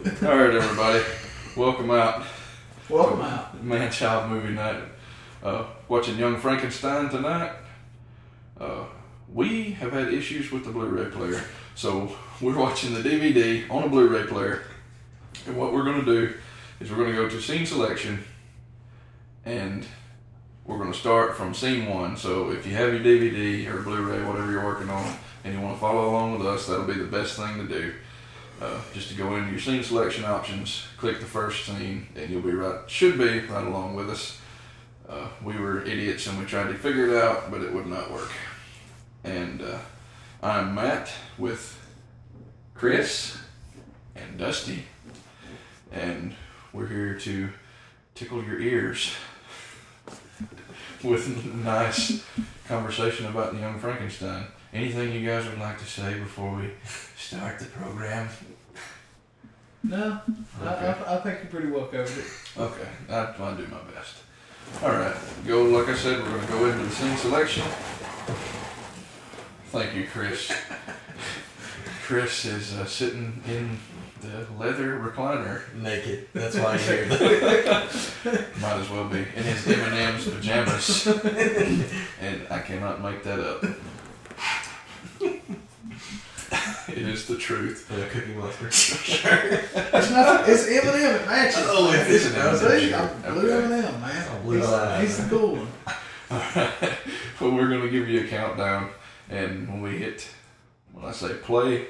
All right, everybody, welcome out. Welcome out. Man Child movie night. Uh, watching Young Frankenstein tonight. Uh, we have had issues with the Blu-ray player, so we're watching the DVD on a Blu-ray player. And what we're going to do is we're going to go to scene selection, and we're going to start from scene one. So if you have your DVD or Blu-ray, whatever you're working on, and you want to follow along with us, that'll be the best thing to do. Uh, just to go into your scene selection options, click the first scene, and you'll be right, should be right along with us. Uh, we were idiots and we tried to figure it out, but it would not work. And uh, I'm Matt with Chris and Dusty, and we're here to tickle your ears with nice conversation about the Young Frankenstein. Anything you guys would like to say before we start the program? No, I, I, I think you pretty well covered it. Okay, I, I'll do my best. All right, go. Like I said, we're gonna go into the scene selection. Thank you, Chris. Chris is uh, sitting in the leather recliner. Naked. That's why you're here. Might as well be in his M and M's pajamas, and I cannot make that up. it is the truth. For the cookie monster. It's not. It's Eminem. It matches. Oh, it is. It's an See, M&M. I'm blue Okay. Eminem, man. Oh, blue he's, line. he's the cool one. Alright, well, we're going to give you a countdown, and when we hit, when I say play,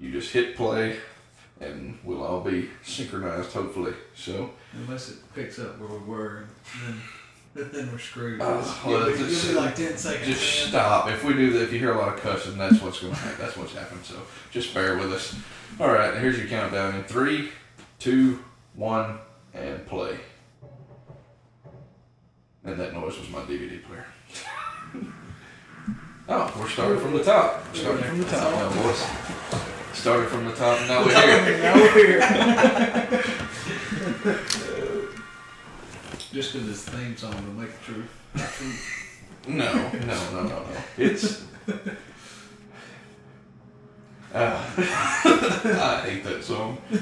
you just hit play, and we'll all be synchronized, hopefully. So, Unless it picks up where we were, and then, then we're screwed. Oh, you'll, well, be, just- you'll be like ten seconds. just in. stop. If we do that, if you hear a lot of cussing, that's what's going to happen. That's what's happened. So, just bear with us. All right, here's your countdown in three, two, one, and play. And that noise was my DVD player. oh, we're starting from the top. Starting from the top now, boys. Started from the top, and now we're here. now we're here. Just because it's theme song will make it true. Not true. No, no, no, no, no. It's. Uh, I hate that song.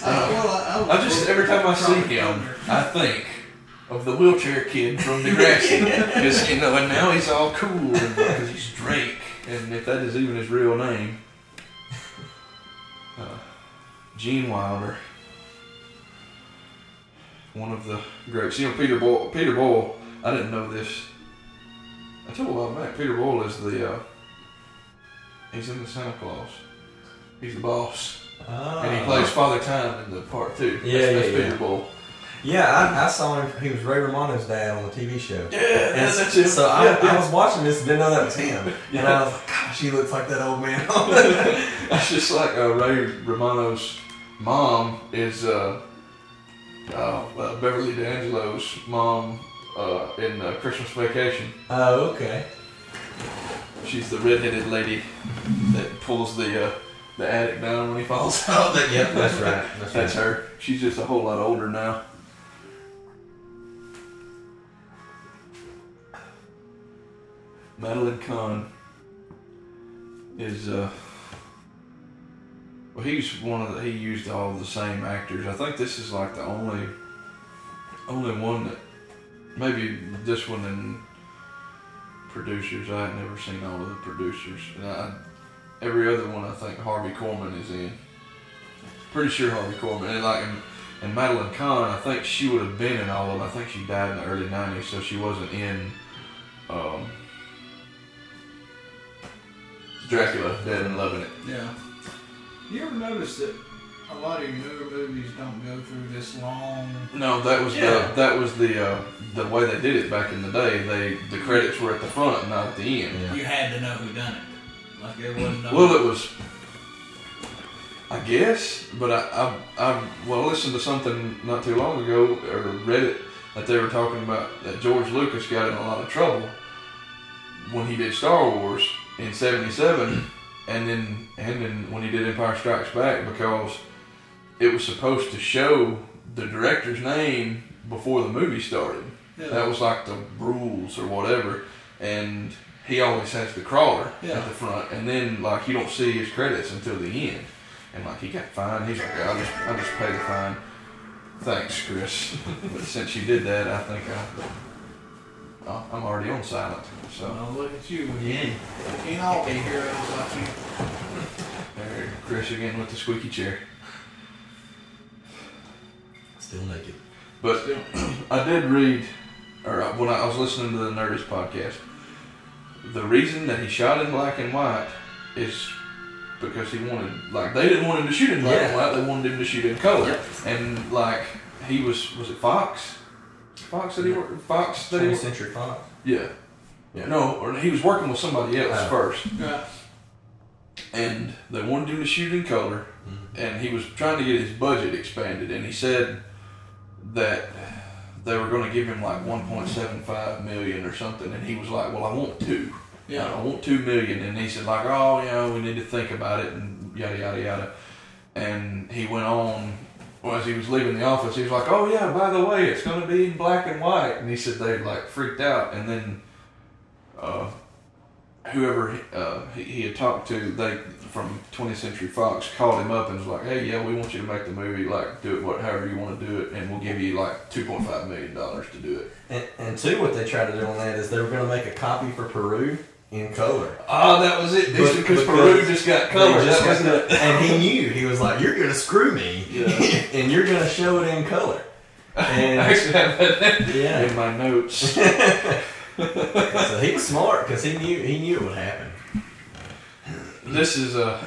Uh, well, I, I just every time I see him, I think of the wheelchair kid from Degrassi, because you know, and now he's all cool because he's Drake, and if that is even his real name, uh, Gene Wilder, one of the greats. You know, Peter Boyle. Peter Boyle. I didn't know this. I told a while back. Peter Boyle is the. Uh, he's in the Santa Claus. He's the boss. Oh. And he plays Father Time in the part two. Yeah, that's, yeah, that's yeah. Peter Boyle. Yeah, I, I saw him. He was Ray Romano's dad on the TV show. Yeah, And that's it. So I, yeah, I was watching this and didn't know that was him. Yeah. And I was like, gosh, he looks like that old man. That's just like uh, Ray Romano's mom is uh, uh, uh, Beverly D'Angelo's mom uh, in uh, Christmas Vacation. oh, okay. She's the redheaded lady that pulls the uh, the attic down when he falls out. That, yep, that's right. That's, That's right. her. She's just a whole lot older now. Madeline Kahn is uh well he's one of the he used all the same actors. I think this is like the only only one that maybe this one and producers. I had never seen all of the producers. And I, every other one I think Harvey Korman is in. Pretty sure Harvey Korman. And like and, and Madeline Kahn, I think she would have been in all of them. I think she died in the early '90s, so she wasn't in um, Dracula, Dead and Loving It. Yeah. You ever notice that a lot of your newer movies don't go through this long? No, that was Yeah. the that was the uh, the way they did it back in the day. They the credits were at the front, not at the end. Yeah. You had to know who done it. Like it wasn't. no- Well, it was, I guess, but I, I, I, well, I listened to something not too long ago, or read it, that they were talking about that George Lucas got in a lot of trouble when he did Star Wars in '77, and then and then when he did Empire Strikes Back because it was supposed to show the director's name before the movie started. Yeah. That was like the rules or whatever. And he always has the crawler Yeah. at the front, and then like you don't see his credits until the end. and like he got fined. He's like, I'll just I'll just pay the fine. Thanks, Chris. but since you did that, I think I, oh, I'm already on silent. So Well, look at you. Yeah. We can't all be heroes like you. there, Chris again with the squeaky chair. Still naked. But Still. I did read, or when I was listening to the Nerdist podcast, the reason that he shot in black and white is because he wanted, like, they didn't want him to shoot in black and Yeah. white. They wanted him to shoot in color. Yep. And like, he was, was it Fox? Fox that he worked. Fox that he 20th worked. Century Fox. Yeah. Yeah. No, or he was working with somebody else Oh. first, Yeah. and they wanted him to shoot in color. Mhm. and he was trying to get his budget expanded and he said that they were going to give him like 1.75 million or something and he was like well i want two Yeah, i Yeah. want two million and he said like oh you know we need to think about it and yada yada yada and he went on well, as he was leaving the office he was like oh yeah by the way it's going to be in black and white and he said they like freaked out and then uh, whoever uh, he, he had talked to, they from 20th Century Fox called him up and was like, "Hey, yeah, we want you to make the movie. Like, do it what however you want to do it, and we'll give you like 2.5 million dollars to do it." And, and two, what they tried to do on that is they were going to make a copy for Peru in color. Oh, that was it. But- because because Peru just got color. Just got the- the- and he knew. He was like, "You're going to screw me, Yeah. and you're going to show it in color." And I And actually have that Yeah. in my notes. so he was smart because he knew he knew it would happen. this is uh,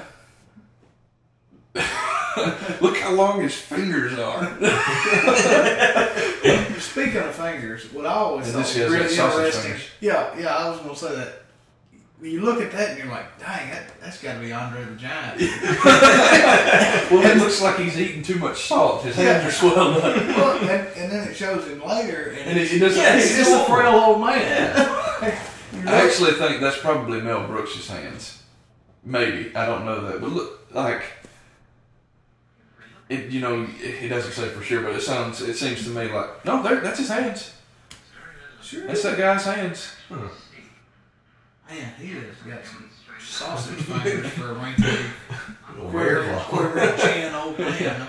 a. Look how long his fingers are. Speaking of fingers, what I always And thought was really interesting. fingers. Yeah, yeah, I was gonna say that. When you look at that and you're like, dang, that, that's got to be Andre the Giant. Well, it looks like he's eating too much salt. His hands are swelled up. Well, and, and then it shows him later, and, And it's, it, it doesn't. Yeah, he's it's just a frail old man. Yeah. I actually think that's probably Mel Brooks' hands. Maybe I don't know that, but look, like it. You know, it, he doesn't say for sure, but it sounds. It seems to me like no, there- that's his hands. sure. That's that guy's hands. Man, he has got some sausage fingers for a wrinkly, Weird. quivering chin old man.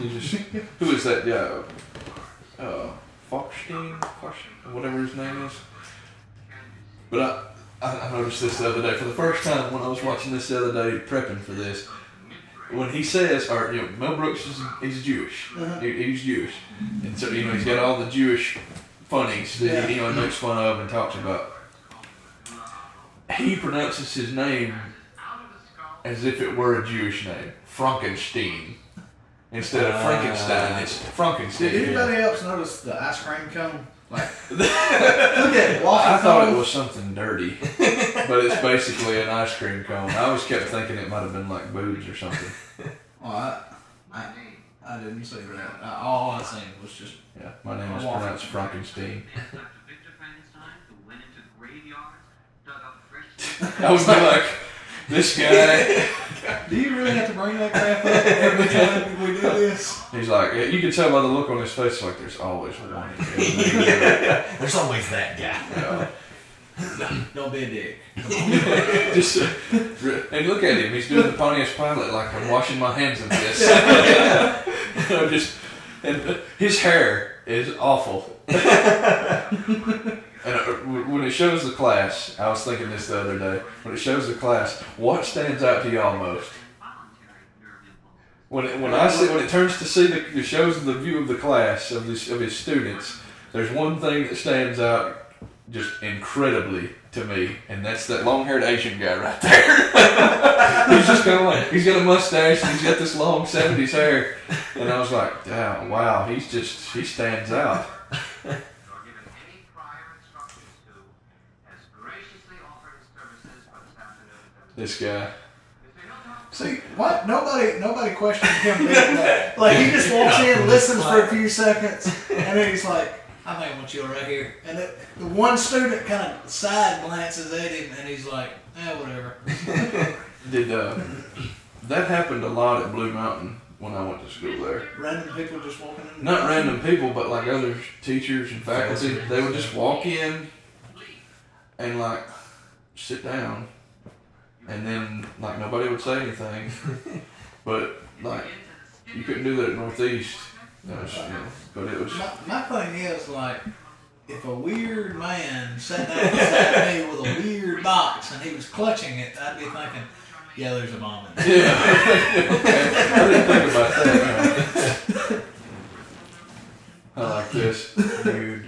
You just who is that guy? Uh, Foxstein, Fox, whatever his name is. But I, I, I noticed this the other day for the first time when I was watching this the other day, prepping for this. When he says, or you know, Mel Brooks is he's Jewish. Uh-huh. He, he's Jewish, and so you know he's got all the Jewish funnies that he you know makes fun of and talks about. He pronounces his name as if it were a Jewish name, Frankenstein, instead of. Frankenstein. It's uh, Frankenstein. Did anybody else notice the ice cream cone? Like, look at it, I thought it was something dirty, but it's basically an ice cream cone. I always kept thinking it might have been like boobs or something. Well, I, I, I didn't see that. I, all I seen was just Yeah, my name is Waffle. pronounced Frankenstein. Dr. Victor Frankenstein, who went into graveyards, dug up fresh I was like, this guy. Do you really have to bring that crap up every time we do this? He's like, yeah, you can tell by the look on his face, like there's always one. There's always that guy. Yeah. Don't be a dick. Just uh, and look at him. He's doing the Pontius Pilate, like I'm washing my hands of this. You know, just and uh, his hair is awful. And uh, when it shows the class, I was thinking this the other day. When it shows the class, what stands out to y'all most? When it, when I see when it turns to see the it shows the view of the class of this of his students, there's one thing that stands out just incredibly to me, and that's that long haired Asian guy right there. he's just kind of like he's got a mustache and he's got this long '70s hair, and I was like, wow, he's just he stands out. Nor given any prior instructions to, has graciously offered his services for this afternoon. This guy. See, what? Nobody, nobody questioned him being that. Like he just walks in, listens for a few seconds, and then he's like, "I think I'm gonna chill right here." And the, the one student kind of side glances at him, and he's like, "Eh, whatever." Did uh, that happened a lot at Blue Mountain when I went to school there? Random people just walking in. Not random people, but like other teachers and faculty. They would just walk in and like sit down, and then like nobody would say anything, But like, you couldn't do that at Northeast. That was, you know, but it was. My, my thing is like, if a weird man sat down beside me with a weird box and he was clutching it, I'd be thinking, yeah, there's a bomb in there. Yeah. okay. I didn't think about that. no. I like this. You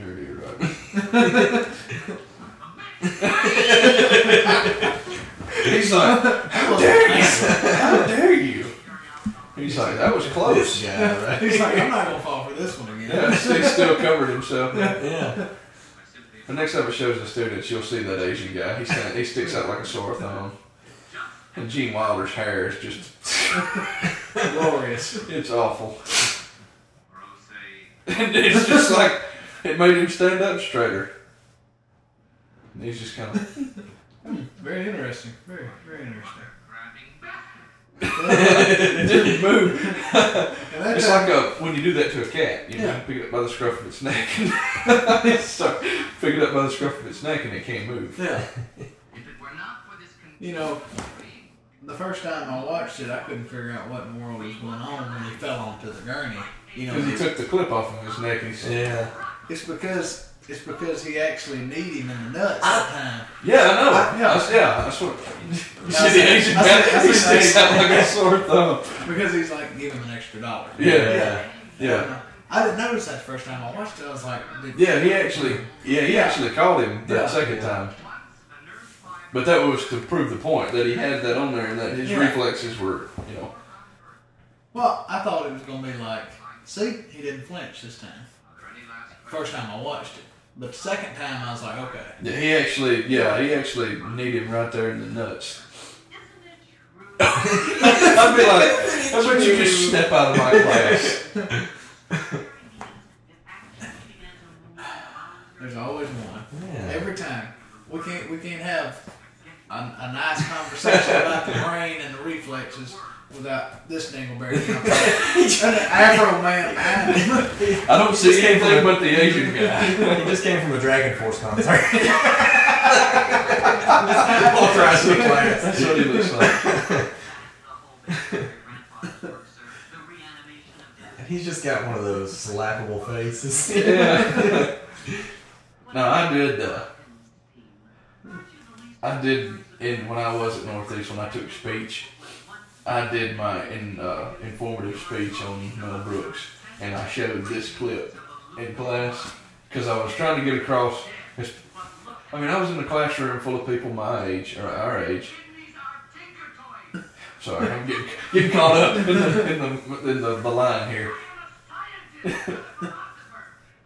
like, that was close. Yeah, right. He's like, I'm not gonna fall for this one again. Yeah, he still covered himself. Yeah. The next time it shows the students, you'll see that Asian guy. He stand, he sticks out like a sore thumb. And Gene Wilder's hair is just, Glorious. it's awful. And it's just like, it made him stand up straighter. And he's just kind of, hmm. Very interesting. Very, very interesting. Grabbing basket. didn't move. And that It's time- like a, when you do that to a cat, you know, Yeah. you pick it up by the scruff of its neck and start pick it up by the scruff of its neck and it can't move. yeah. If it were not for this You know, the first time I watched it, I couldn't figure out what in the world was going on when he fell onto the gurney. You know, Because he took the clip off of his neck and he said, Yeah. it's because it's because he actually kneed him in the nuts that time. Yeah, I know. I- yeah. That's, yeah, what. You I see the Asian I I guy? He sticks out like a sore thumb. Because he's like, give him an extra dollar. Yeah, Yeah. yeah. I didn't notice that the first time I watched it. I was like, did, Yeah, he actually, yeah, he actually called him that Yeah. second time. But that was to prove the point that he had that on there and that his Yeah. reflexes were, you know. Well, I thought it was gonna be like, see, he didn't flinch this time. First time I watched it, the second time I was like, okay. Yeah, he actually, yeah, he actually kneed him right there in the nuts. I'd be like, that's when you just step out of my class. There's always one. Yeah. Every time. We can't we can't have a, a nice conversation about the brain and the reflexes without this dingleberry. You know, and the Afro man. I don't see anything but the Asian guy. He just came from a Dragon Force concert. Authorized to class. That's what he looks like. And he's just got one of those slappable faces. Yeah. no, I did. Uh, I did in when I was at Northeast when I took speech. I did my in, uh, informative speech on Mel Brooks, and I showed this clip in class because I was trying to get across. I mean, I was in a classroom full of people my age or our age. Sorry, I'm getting, getting caught up in the in the, in the, the line here.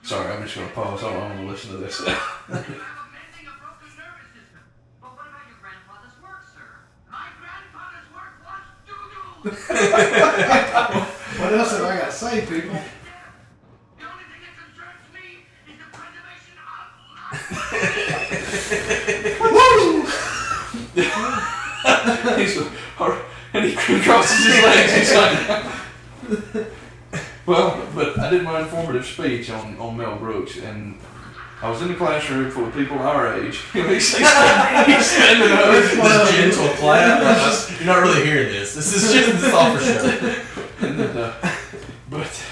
Sorry, I'm just gonna pause. I don't want to listen to this. What else have I got to say, people? The only thing that determines me is the preservation of life. Woo He's, and he crosses his legs. He's like, well, but I did my informative speech on, on Mel Brooks, and I was in the classroom full of people our age. he's, he's standing up. This gentle clap. You're not really hearing this. This is just this is all for show. And then, uh, but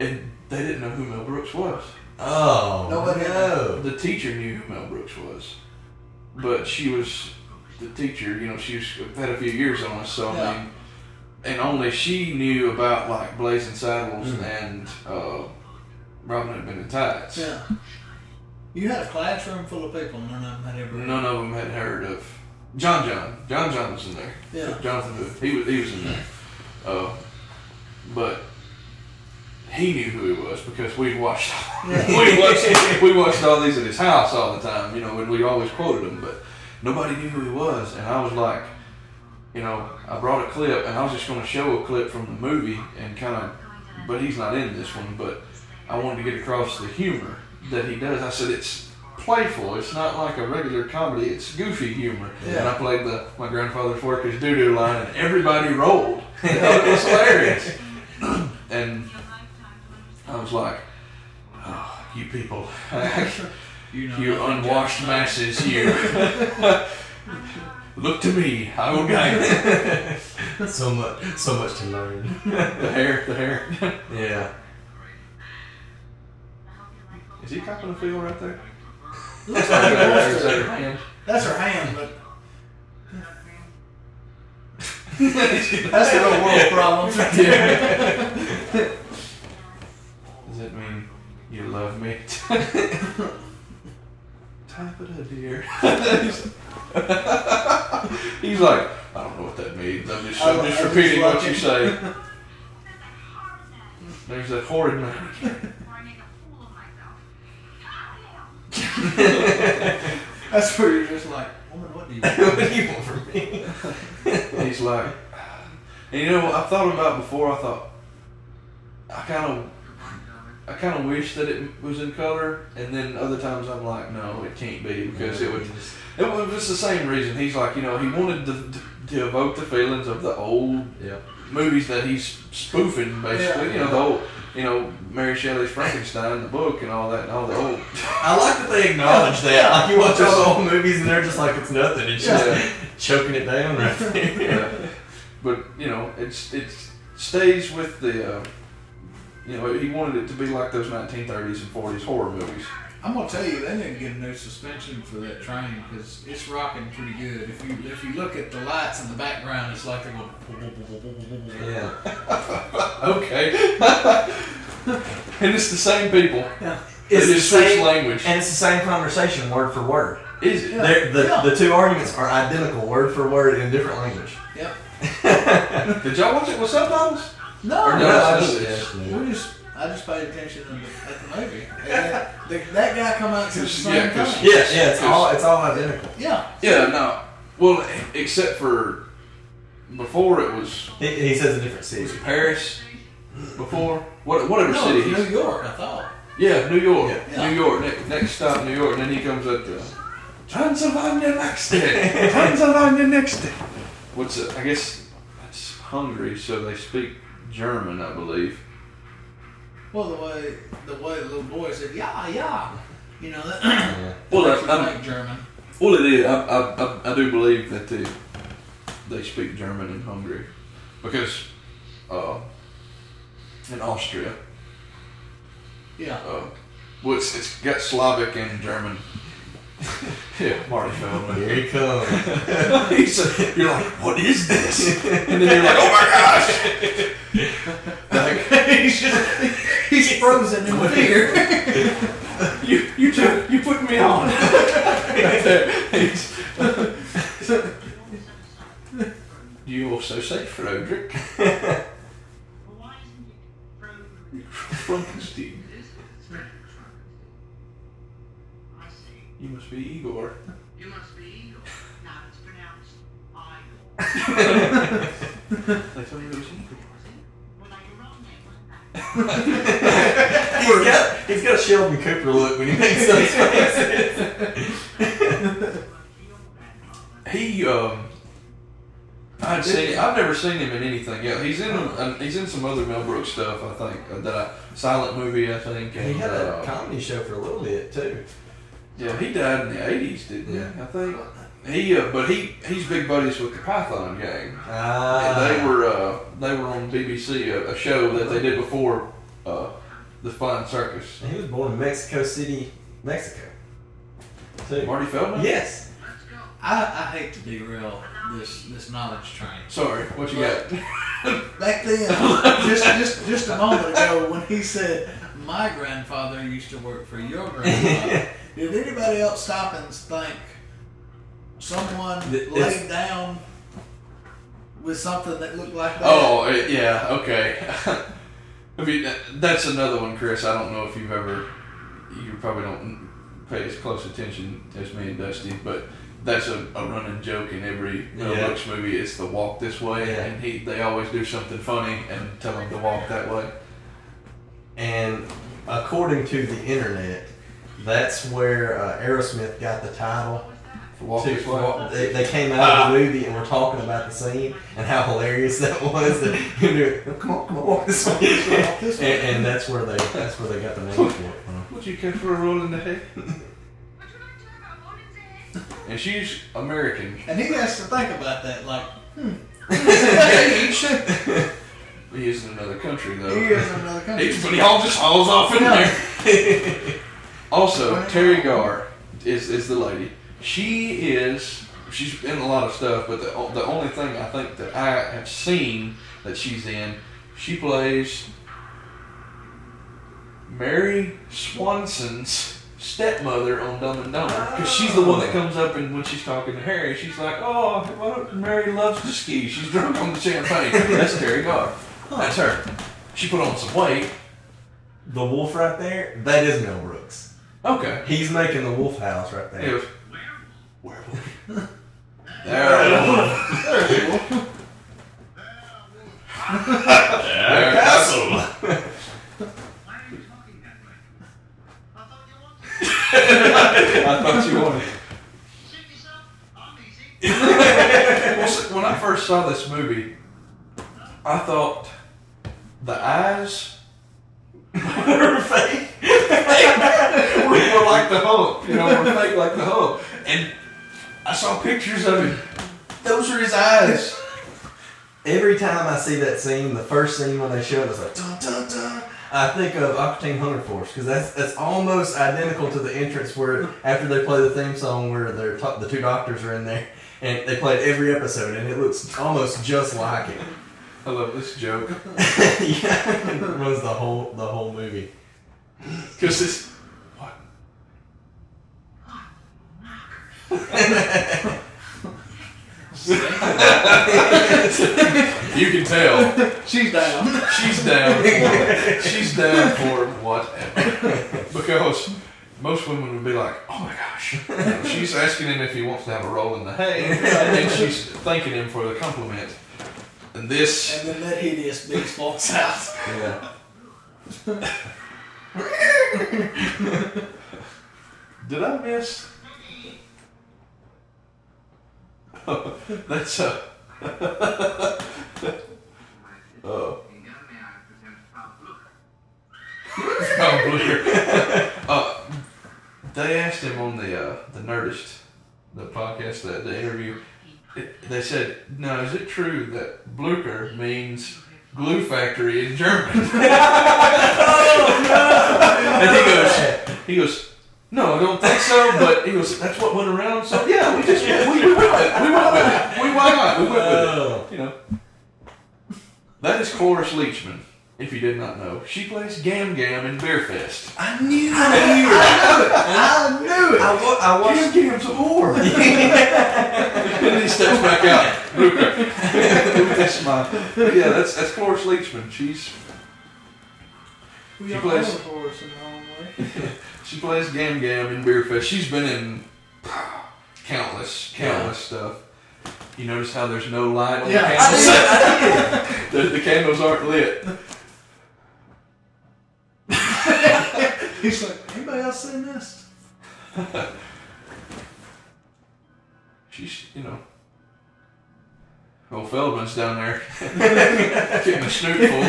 and they didn't know who Mel Brooks was. Oh Nobody- no. The teacher knew who Mel Brooks was, but she was the teacher. You know, she had a few years on us, so I mean, and only she knew about like Blazing Saddles Mhm. and uh, Robin Hood Men in Tights. Yeah. You had a classroom full of people, none of them had ever. None of them had heard of John John. John John was in there. Yeah. Jonathan Hood. He was he was in there. Uh, but he knew who he was because we watched Yeah. we watched we watched all these at his house all the time, you know, and we always quoted him, but nobody knew who he was, and I was like, you know, I brought a clip, and I was just going to show a clip from the movie and kind of, but he's not in this one, but I wanted to get across the humor that he does. I said it's playful. It's not like a regular comedy. It's goofy humor. Yeah. And I played the my grandfather's work as doo doo line, and everybody rolled. They thought it was hilarious. and I was like, oh, you people, You know. you unwashed Jack. masses, you. Look to me, I will guide you. so much, so much to learn. The hair, the hair. yeah. Is he copping a feel right there? Looks like he wants her to. hand? That's her hand, but that's the real world problem. Does it mean you love me? Type it up, dear. He's like, I don't know what that means. I'm just, I'm just repeating just what you say. There's that horrid man. That's where you're just like, woman, what do you want? what do you want from me? He's like, and you know, what? I thought about before. I thought, I kind of, I kind of wish that it was in color, and then other times I'm like, no, it can't be because it would. It was just the same reason. He's like, you know, he wanted to, to, to evoke the feelings of the old Yep. movies that he's spoofing, basically. Yeah. You know, the old, you know, Mary Shelley's Frankenstein, the book, and all that, and all the old. I like that they acknowledge that. Like you watch all the old movies and they're just like it's nothing. It's just Yeah. choking it down right there. Yeah. But you know, it's it stays with the. Uh, you know, he wanted it to be like those 1930s and 40s horror movies. I'm gonna tell you, they didn't get a new suspension for that train because it's rocking pretty good. If you if you look at the lights in the background, it's like they're going. Yeah. Okay. and it's the same people. Yeah. They It's the same, language. and it's the same conversation, word for word. Is it? Yeah. They're, the, Yeah. the two arguments are identical, word for word, in different language. Yep. Did y'all watch it with subtitles? No, Or no, no, I it's just, just- we just I just paid attention in the, at the movie. And the, that guy come out to the same Yeah, 'cause- thing. Yeah, yeah, it's all it's all identical. Yeah. Yeah, no. Well, except for before it was He, he says a different city. was it Paris. Before what? Whatever No, city. New York, I thought. Yeah, New York. Yeah. New York. Next, next stop, New York. And then he comes up to Transylvania next day. Transylvania next day. What's it? I guess that's Hungary, so they speak German, I believe. Well, the way the way the little boy said, yeah, yeah, you know that. Yeah. Well, that's I- I'm- like German. Well, it is. I, I, I, I do believe that they they speak German in Hungary because uh, in Austria, Yeah. uh, well, it's, it's got Slavic and German. Yeah, Marty Feldman. Here he comes. He's a- you're like, what is this? And then you're like, oh my gosh! Like, he's just he's frozen in fear. you you took you put me on. He's- you also say Frederick Frankenstein. You must be Igor. You must be Eagle. Now it's pronounced Igor. They told me it was Igor. Well, now your own name, wasn't that? he's got he's got a Sheldon Cooper look when he makes those faces. He um. I'd seen. I've never seen him in anything. Yeah, he's in. Um, he's in some other Mel Brooks stuff. I think uh, that I, silent movie. I think. he had a uh, comedy show for a little bit too. Yeah, he died in the eighties, didn't Yeah. he? I think. He, uh, but he, he's big buddies with the Python gang, Ah, and they were, uh, they were on BBC, a, a show that they did before, uh, the Flying Circus. And he was born in Mexico City, Mexico. Too. Marty Feldman. Yes. I, I hate to derail this this knowledge train. Sorry, what you got? Back then, just just just a moment ago, when he said my grandfather used to work for your grandfather, did anybody else stop and think someone Th- laid down with something that looked like that? Oh, uh, yeah, okay. I mean, that's another one, Chris. I don't know if you've ever, you probably don't pay as close attention as me and Dusty, but that's a, a running joke in every Mel Yeah. Brooks movie. It's the walk this way, Yeah. and he they always do something funny and tell him to walk that way. And according to the internet, that's where uh, Aerosmith got the title. To walk to- this they, they came out of the movie and were talking about the scene and how hilarious that was. That you knew, "Oh, come on, come on, walk this way. Walk this way. and, and that's where they that's where they got the name for it from. Would you care for a roll in the head? Would you like to have a one in the head? And she's American. And he has to think about that, like, hmm, he is in another country though. He is in another country. He's, but he all just hauls off in there. also, Teri Garr is is the lady. She is she's in a lot of stuff, but the the only thing I think that I have seen that she's in, she plays Mary Swanson's stepmother on Dumb and Dumber because she's the one that oh. comes up and when she's talking to Harry, she's like, "Oh, why Mary loves to ski. She's drunk on the champagne." That's Teri Garr. That's her. She put on some weight. The wolf right there, that is Mel Brooks. Okay. He's making the wolf house right He there. goes, werewolf. Werewolf. Castle. Why are you talking that way? I thought you wanted I thought you wanted. Suit yourself. I'm easy. Well, see, when I first saw this movie, I thought the eyes were fake. were like the Hulk, you know, were fake like the Hulk. And I saw pictures of him. Those are his eyes. Every time I see that scene, the first scene when they show it, it's like dun dun dun. I think of Octane Hunter Force because that's that's almost identical to the entrance where after they play the theme song where they're ta- the two doctors are in there and they play it every episode and it looks almost just like it. I love this joke yeah, it runs the whole the whole movie. because this. What? you can tell She's down. she's down. For, she's down for whatever. Because most women would be like, "Oh my gosh," she's asking him if he wants to have a roll in the hay, and she's thanking him for the compliment. And this, And then that hideous beast walks out. Yeah. did I miss? That's a. Oh. And young may I present Frau Blucher. Oh, uh, they asked him on the uh, the Nerdist, the podcast, the, the interview. It, they said, "Now, is it true that Blucher means glue factory in German?" And he goes, he goes, "No, I don't think so." But he goes, "That's what went around." So yeah, we just we, we went with it. We went with it. We why not? We went with Oh. it. You know. That is Cloris Leachman. If you did not know, she plays Gam Gam in Beerfest. I knew it. I knew it. I, wa- I watched. Gam Gam's a whore. and then he steps back out. that's my. Yeah, that's that's Cloris Leachman. She's We She all plays- know Horace in the wrong way. she plays Gam Gam in Beerfest. She's been in countless countless stuff. You notice how there's no light on Yeah, the candles? the, the candles aren't lit. He's like, anybody else seen this? She's, you know. Old Feldman's down there getting a snoot full.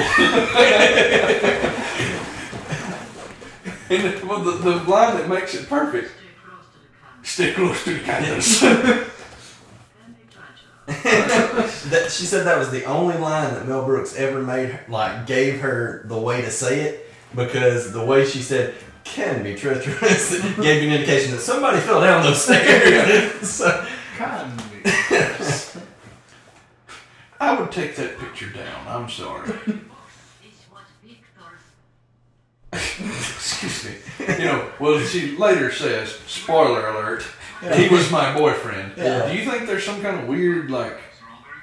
And the, well, the, the line that makes it perfect Stay close to the camera. stay close to the candles. And they touch her. That, she said that was the only line that Mel Brooks ever made, her- like gave her the way to say it, because the way she said can be treacherous gave you an indication that somebody fell down those stairs. so, Kind of. I would take that picture down. I'm sorry. This was Victor's Excuse me. You know, well, she later says, spoiler alert, he was my boyfriend. Yeah. Do you think there's some kind of weird, like,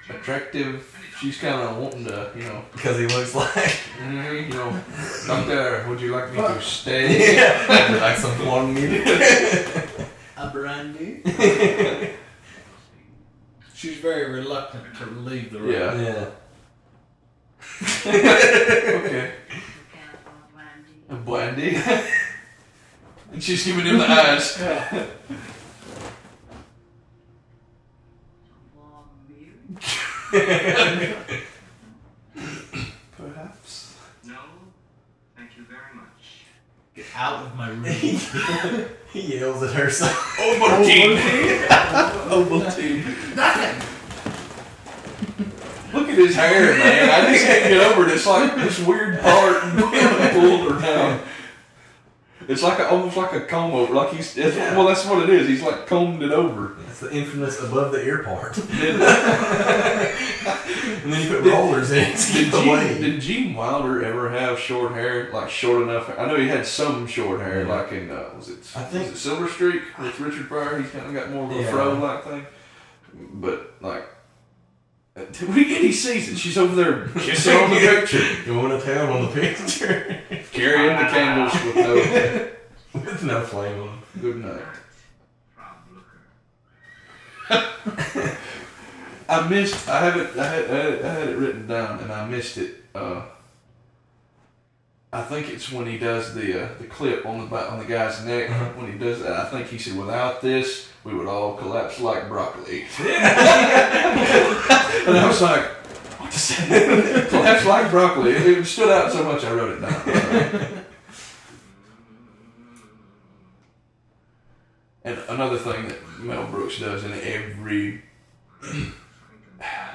attractive, she's kind of wanting to, you know, because he looks like, mm, you know, doctor, would you like me to stay? yeah, like some porn music. A brandy. She's very reluctant to leave the room. Yeah. yeah. Okay. Careful, Brandy. And she's giving him the eyes. Yeah. Perhaps. No, thank you very much. Get out of my room. he yells at her. So, Ovaltine. Ovaltine. Nothing. His hair, man. I just can't get over it. It's like this weird part pulled her down. It's like a, almost like a comb over. Like he's it's, Yeah. well, that's what it is. He's like combed it over. That's the infamous above the ear part. And then you put rollers in did, Gene, wave. did Gene Wilder ever have short hair? Like short enough? I know he had some short hair. Yeah. Like in uh, was it? I think- was it Silver Streak with Richard Pryor. He's kind of got more of a Yeah. fro like thing. But like. uh, We get he sees it. She's over there kissing on the picture. You want to tell on the picture? Carrying the candles with no With no flame on good night. I missed. I have it. I had, I had, I had it written down, and I missed it. Uh, I think it's when he does the uh, the clip on the on the guy's neck. Uh-huh. When he does that, I think he said, "Without this, we would all collapse like broccoli." and I was like, "What does that? collapse like broccoli?" It, it stood out so much, I wrote it down. And another thing that Mel Brooks does in every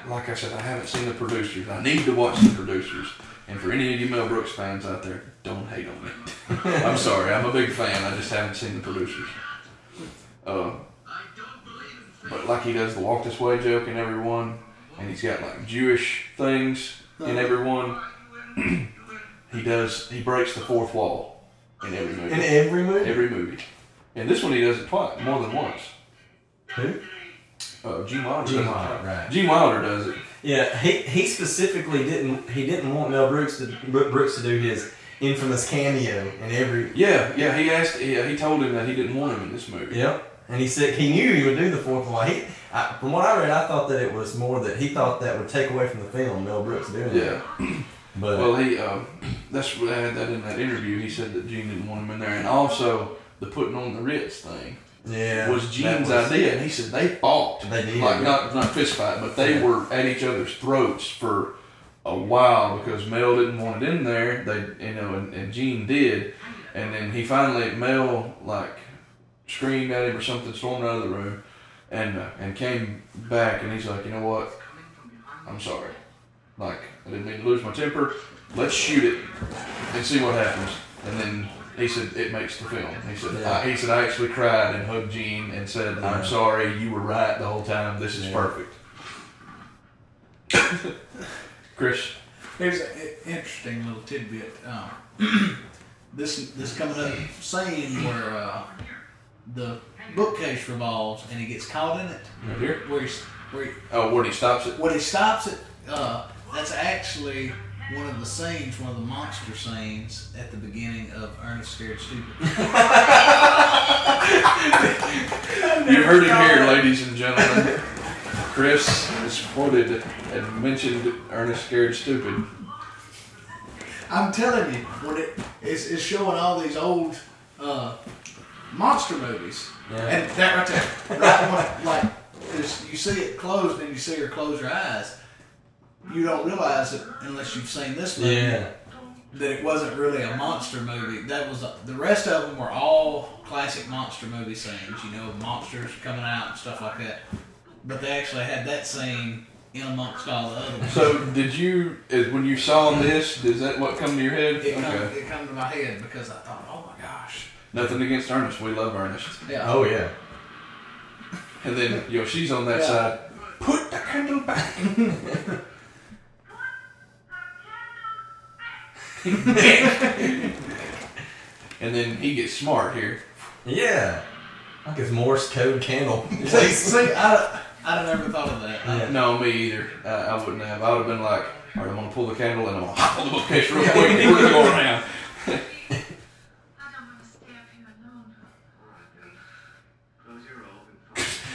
like I said, I haven't seen the producers. I need to watch the producers. And for any of you Mel Brooks fans out there, don't hate on me. I'm sorry, I'm a big fan. I just haven't seen the producers. Uh, but like he does the walk this way joke in every one, and he's got like Jewish things in every one. he does. He breaks the fourth wall in every movie. In every movie? every movie. And this one he does it twice, more than once. Who? Uh, Gene Wilder. Gene. Wilder, right. Gene Wilder does it. Yeah, he, he specifically didn't he didn't want Mel Brooks to Brooks to do his infamous cameo in every Yeah, yeah. He asked. He, he told him that he didn't want him in this movie. Yep. And he said he knew he would do the fourth one. He, I, from what I read, I thought that it was more that he thought that would take away from the film, Mel Brooks doing Yeah. But Well, he. Um, that's what I had that in that interview. He said that Gene didn't want him in there, and also the putting on the Ritz thing yeah, was Gene's was- idea, and he said they fought. They did, Like yeah. not not fist fight, but they Yeah. were at each other's throats for a while because Mel didn't want it in there. They you know, and, and Gene did, and then he finally Mel like screamed at him or something, stormed out of the room, and uh, and came back, and he's like, you know what, I'm sorry, like I didn't mean to lose my temper. Let's shoot it and see what happens. And then he said it makes the film. He said Yeah. I, he said I actually cried and hugged Gene and said I'm sorry. You were right the whole time. This is Yeah. perfect. Chris, Here's an interesting little tidbit. Um, this this coming up scene where uh, the bookcase revolves and he gets caught in it. right here. Where he's, where he, Oh, when he stops it. when he stops it, uh, that's actually one of the scenes, one of the monster scenes at the beginning of Ernest Scared Stupid. You heard it here, ladies and gentlemen. Chris has quoted and mentioned Ernest Scared Stupid. I'm telling you, when it is it's showing all these old uh, monster movies, Yeah. and that right there, right when like, you see it closed and you see her close her eyes, you don't realize it unless you've seen this movie yeah, that it wasn't really a monster movie. That was the rest of them were all classic monster movie scenes, you know, monsters coming out and stuff like that. But they actually had that scene in amongst all the other ones. So, did you, is, when you saw this, does that what come to your head? it come, it come to my head because I thought, Nothing against Ernest. We love Ernest. yeah. oh yeah. And then, you know, she's on that Yeah. side. Put the candle back. and then he gets smart here. Yeah. Like his Morse code candle. See, see, I, I'd have never thought of that. Yeah. No, me either. I, I wouldn't have. I would have been like, all right, I'm gonna pull the candle and I'm gonna hop on the bookcase real quick. and We're gonna go around. I don't want to stay up here alone. Close your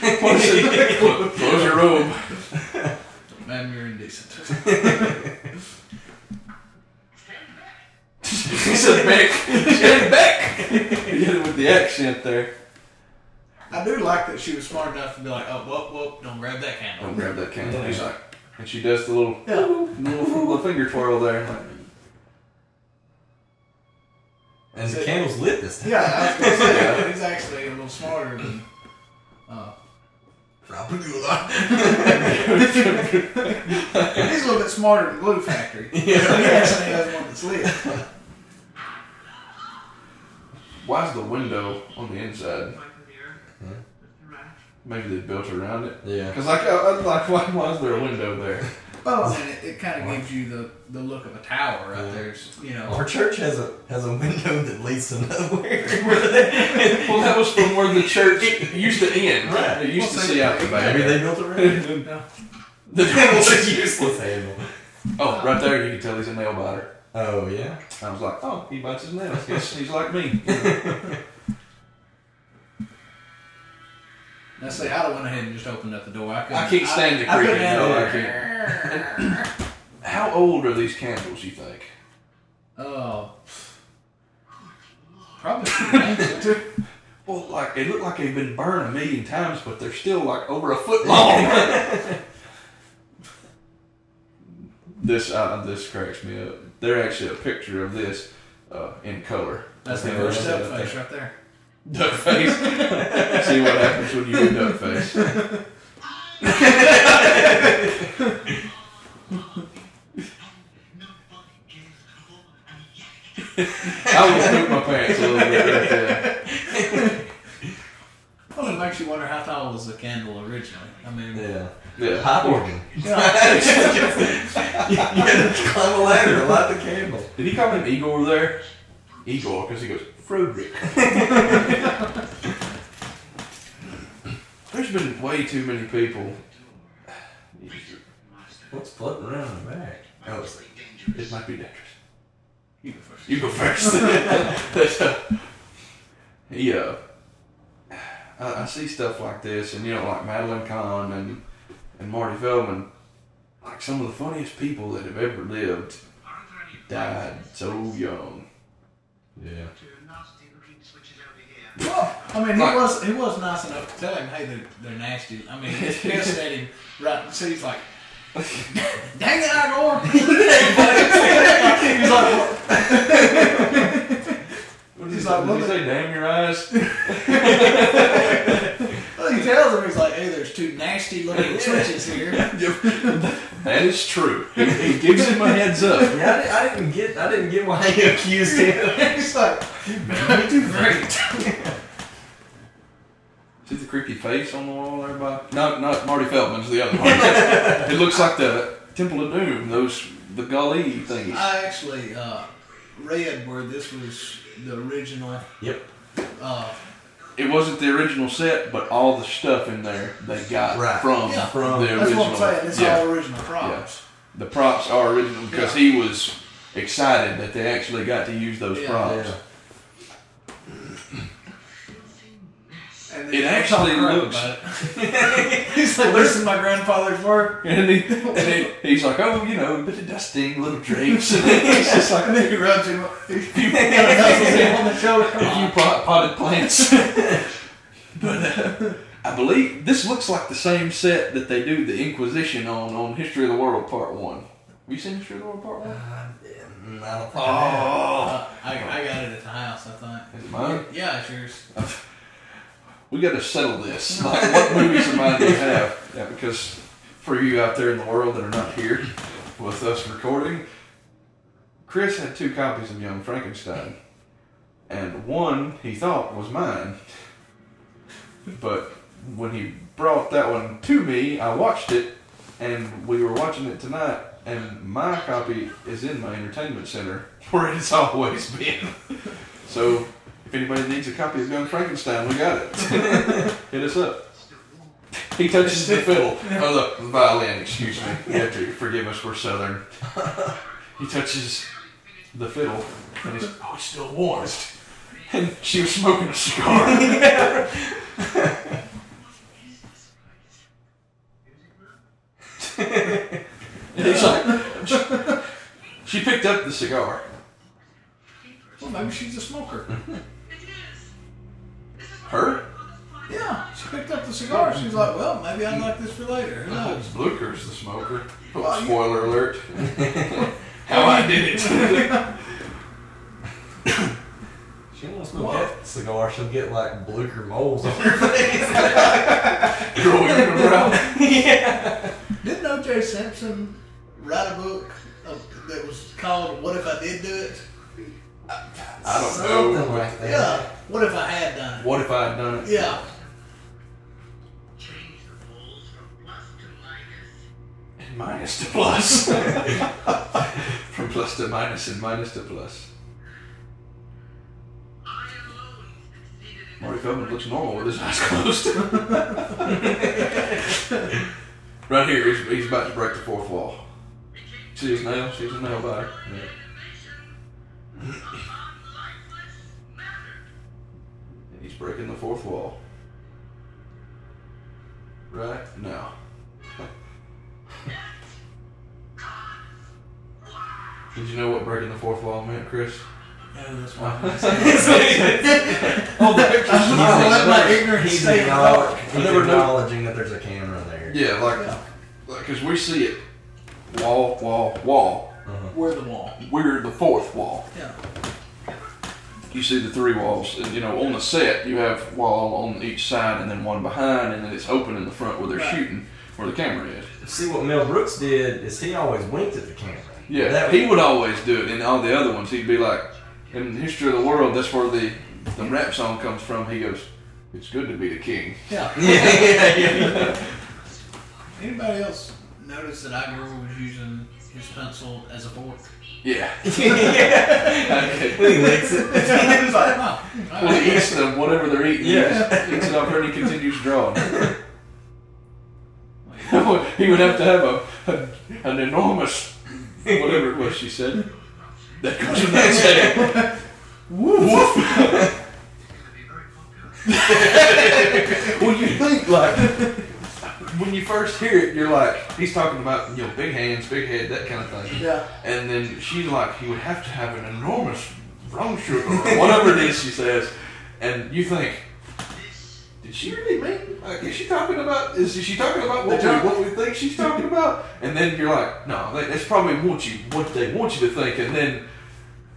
robe and What is it? Clo- Close your robe. Man, you're indecent. he said Beck. He said Beck. He did it with the accent there. I do like that she was smart enough to be like, oh, whoop, whoop, don't grab that candle. Don't grab that candle. Yeah. He's like, and she does the little, Yeah. little, little finger twirl there. Like, And the candle's lit this time. Yeah, I was gonna say, he's actually a little smarter than. Uh, He's a little bit smarter than Glue Factory. So he actually has one that's lit. Why's the window on the inside? Like the deer, the rat. Maybe they built around it. Yeah. Cause like, I, I, like, why, why is there a window there? Well, I mean, it, it kind of gives you the, the look of a tower right Yeah. there. You know, Our church has a has a window that leads to nowhere. Well, that was from where the church used to end. Right. It used to Well, see out the back. Maybe they built around it. no. The It's a useless handle. Oh, right there you can tell he's a nail biter. Oh yeah. I was like, oh, he bites his nails. Guess he's like me. Now, see, I'd have went ahead and just opened up the door. I, I can't stand the I, I creepy. No, I can't. How old are these candles? You think? Oh. Probably. Well, like it looked like they've been burned a million times, but they're still like over a foot long. this uh, this cracks me up. They're actually a picture of this uh, in color. That's the first step face right there. Duck face. See what happens when you do duck face. I would poop my pants a little bit right there. Well, it makes you wonder how tall was the candle originally. I mean, Yeah. Yeah. Pipe organ. you you had to climb a ladder to light the candle. Did he call him Igor there? Igor, because he goes, Frederick. There's been way too many people. What's floating around in the back? Oh, it's It might be dangerous. you go first. You go first. yeah. I, I see stuff like this, and you know, like Madeline Kahn and and Marty Feldman, like some of the funniest people that have ever lived Aren't there any died so young. Yeah. Well, I mean, he Like- was he was nice enough to tell him, hey, they're, they're nasty. I mean, he's pissed at him, right? So he's like, dang it, Igor. he's like, What He's he, like, did "Look he say? Damn your eyes. tells him, he's like, hey, there's two nasty looking switches here. That is true. He, he gives him a heads up. Yeah, I, di- I didn't get. I didn't get why he accused him. he's like, you do great. See the creepy face on the wall there, Bob? Not not Marty Feldman's the other one. it looks like the Temple of Doom. Those the Gully thingies. I actually uh, read where this was the original. Yep. Uh, It wasn't the original set, but all the stuff in there they got Right. from Yeah. from the that's original. what I'm saying. It's yeah. all original props. The props are original because he was excited that they actually got to use those Yeah. props. Yeah. And It actually talk looks- it. He's like, this is my grandfather's work. And, he, and he, he's like, oh, you know, a bit of dusting, little drapes. And he's just like, And then he rubs him, he he nuzzles him on the shoulder. Come a few on. pot, potted plants. but uh, I believe this looks like the same set that they do the Inquisition on on History of the World Part One. Have you seen History of the World Part One? Uh, mm, I don't think I have. Uh, I, I got it at the house, I thought. Is it mine? Yeah, it's yours. We got to settle this. Like, what movies of mine do you have? Yeah, because for you out there in the world that are not here with us recording, Chris had two copies of Young Frankenstein, and one he thought was mine. But when he brought that one to me, I watched it, and we were watching it tonight, and my copy is in my entertainment center where it's always been. So if anybody needs a copy of Young Frankenstein, we got it. Hit us up. He touches the fiddle. Oh, the violin, excuse me. You have to forgive us, we're southern. He touches the fiddle, and he's, oh, it's still warm. And she was smoking a cigar. And he's like, she picked up the cigar. Well, maybe she's a smoker. Her? Yeah, she picked up the cigar. She's like, well, maybe I'd like this for later. Who knows? Blucher's the smoker. Well, you- spoiler alert. How I did it. She don't smoke Well, that. cigar, she'll get like Blucher moles on her face. Growing in the brow. Didn't O.J. Simpson write a book uh, that was called "What If I Did Do It"? I don't know. Something know. like that. Yeah. What if I had done it? What if I had done it? Yeah. Change the poles from plus to minus. And minus to plus. From plus to minus and minus to plus. I alone succeeded in Marty Feldman looks normal with his eyes closed. right here, he's, he's about to break the fourth wall. See his nail? See his nail biter? Yeah. And he's breaking the fourth wall. Right now. Did you know what breaking the fourth wall meant, Chris? No, that's why I'm saying. oh, the picture's my ignorance He's, stay in the acknowledge, he's I never acknowledging that there's a camera there. Yeah, like, Yeah. because we see it. Wall, wall, wall. Uh-huh. We're the wall. We're the fourth wall. Yeah. You see the three walls, uh, you know on the set you have wall on each side, and then one behind, and then it's open in the front where they're Right. shooting, where the camera is. See what Mel Brooks did is he always winked at the camera. Yeah, That- he would always do it. In all the other ones, he'd be like, in the History of the World, that's where the the rap song comes from. He goes, "It's good to be the king." Yeah. yeah, yeah, yeah. Anybody else notice that Igor was using his pencil as a fork? Yeah. yeah. When he licks it. It's like, oh, Well, he eats them, whatever they're eating. Yeah. He eats it her and he continues drawing. he would have to have a, a an enormous, whatever it was she said. That goes without saying. Woof. well, you think like when you first hear it, you're like, he's talking about you know big hands, big head, that kind of thing. Yeah. And then she's like, he would have to have an enormous sugar or whatever it is she says. And you think, did she really mean? Like, is she talking about? Is she talking about what we, what we think she's talking about? And then you're like, no, they, that's probably what you what they want you to think. And then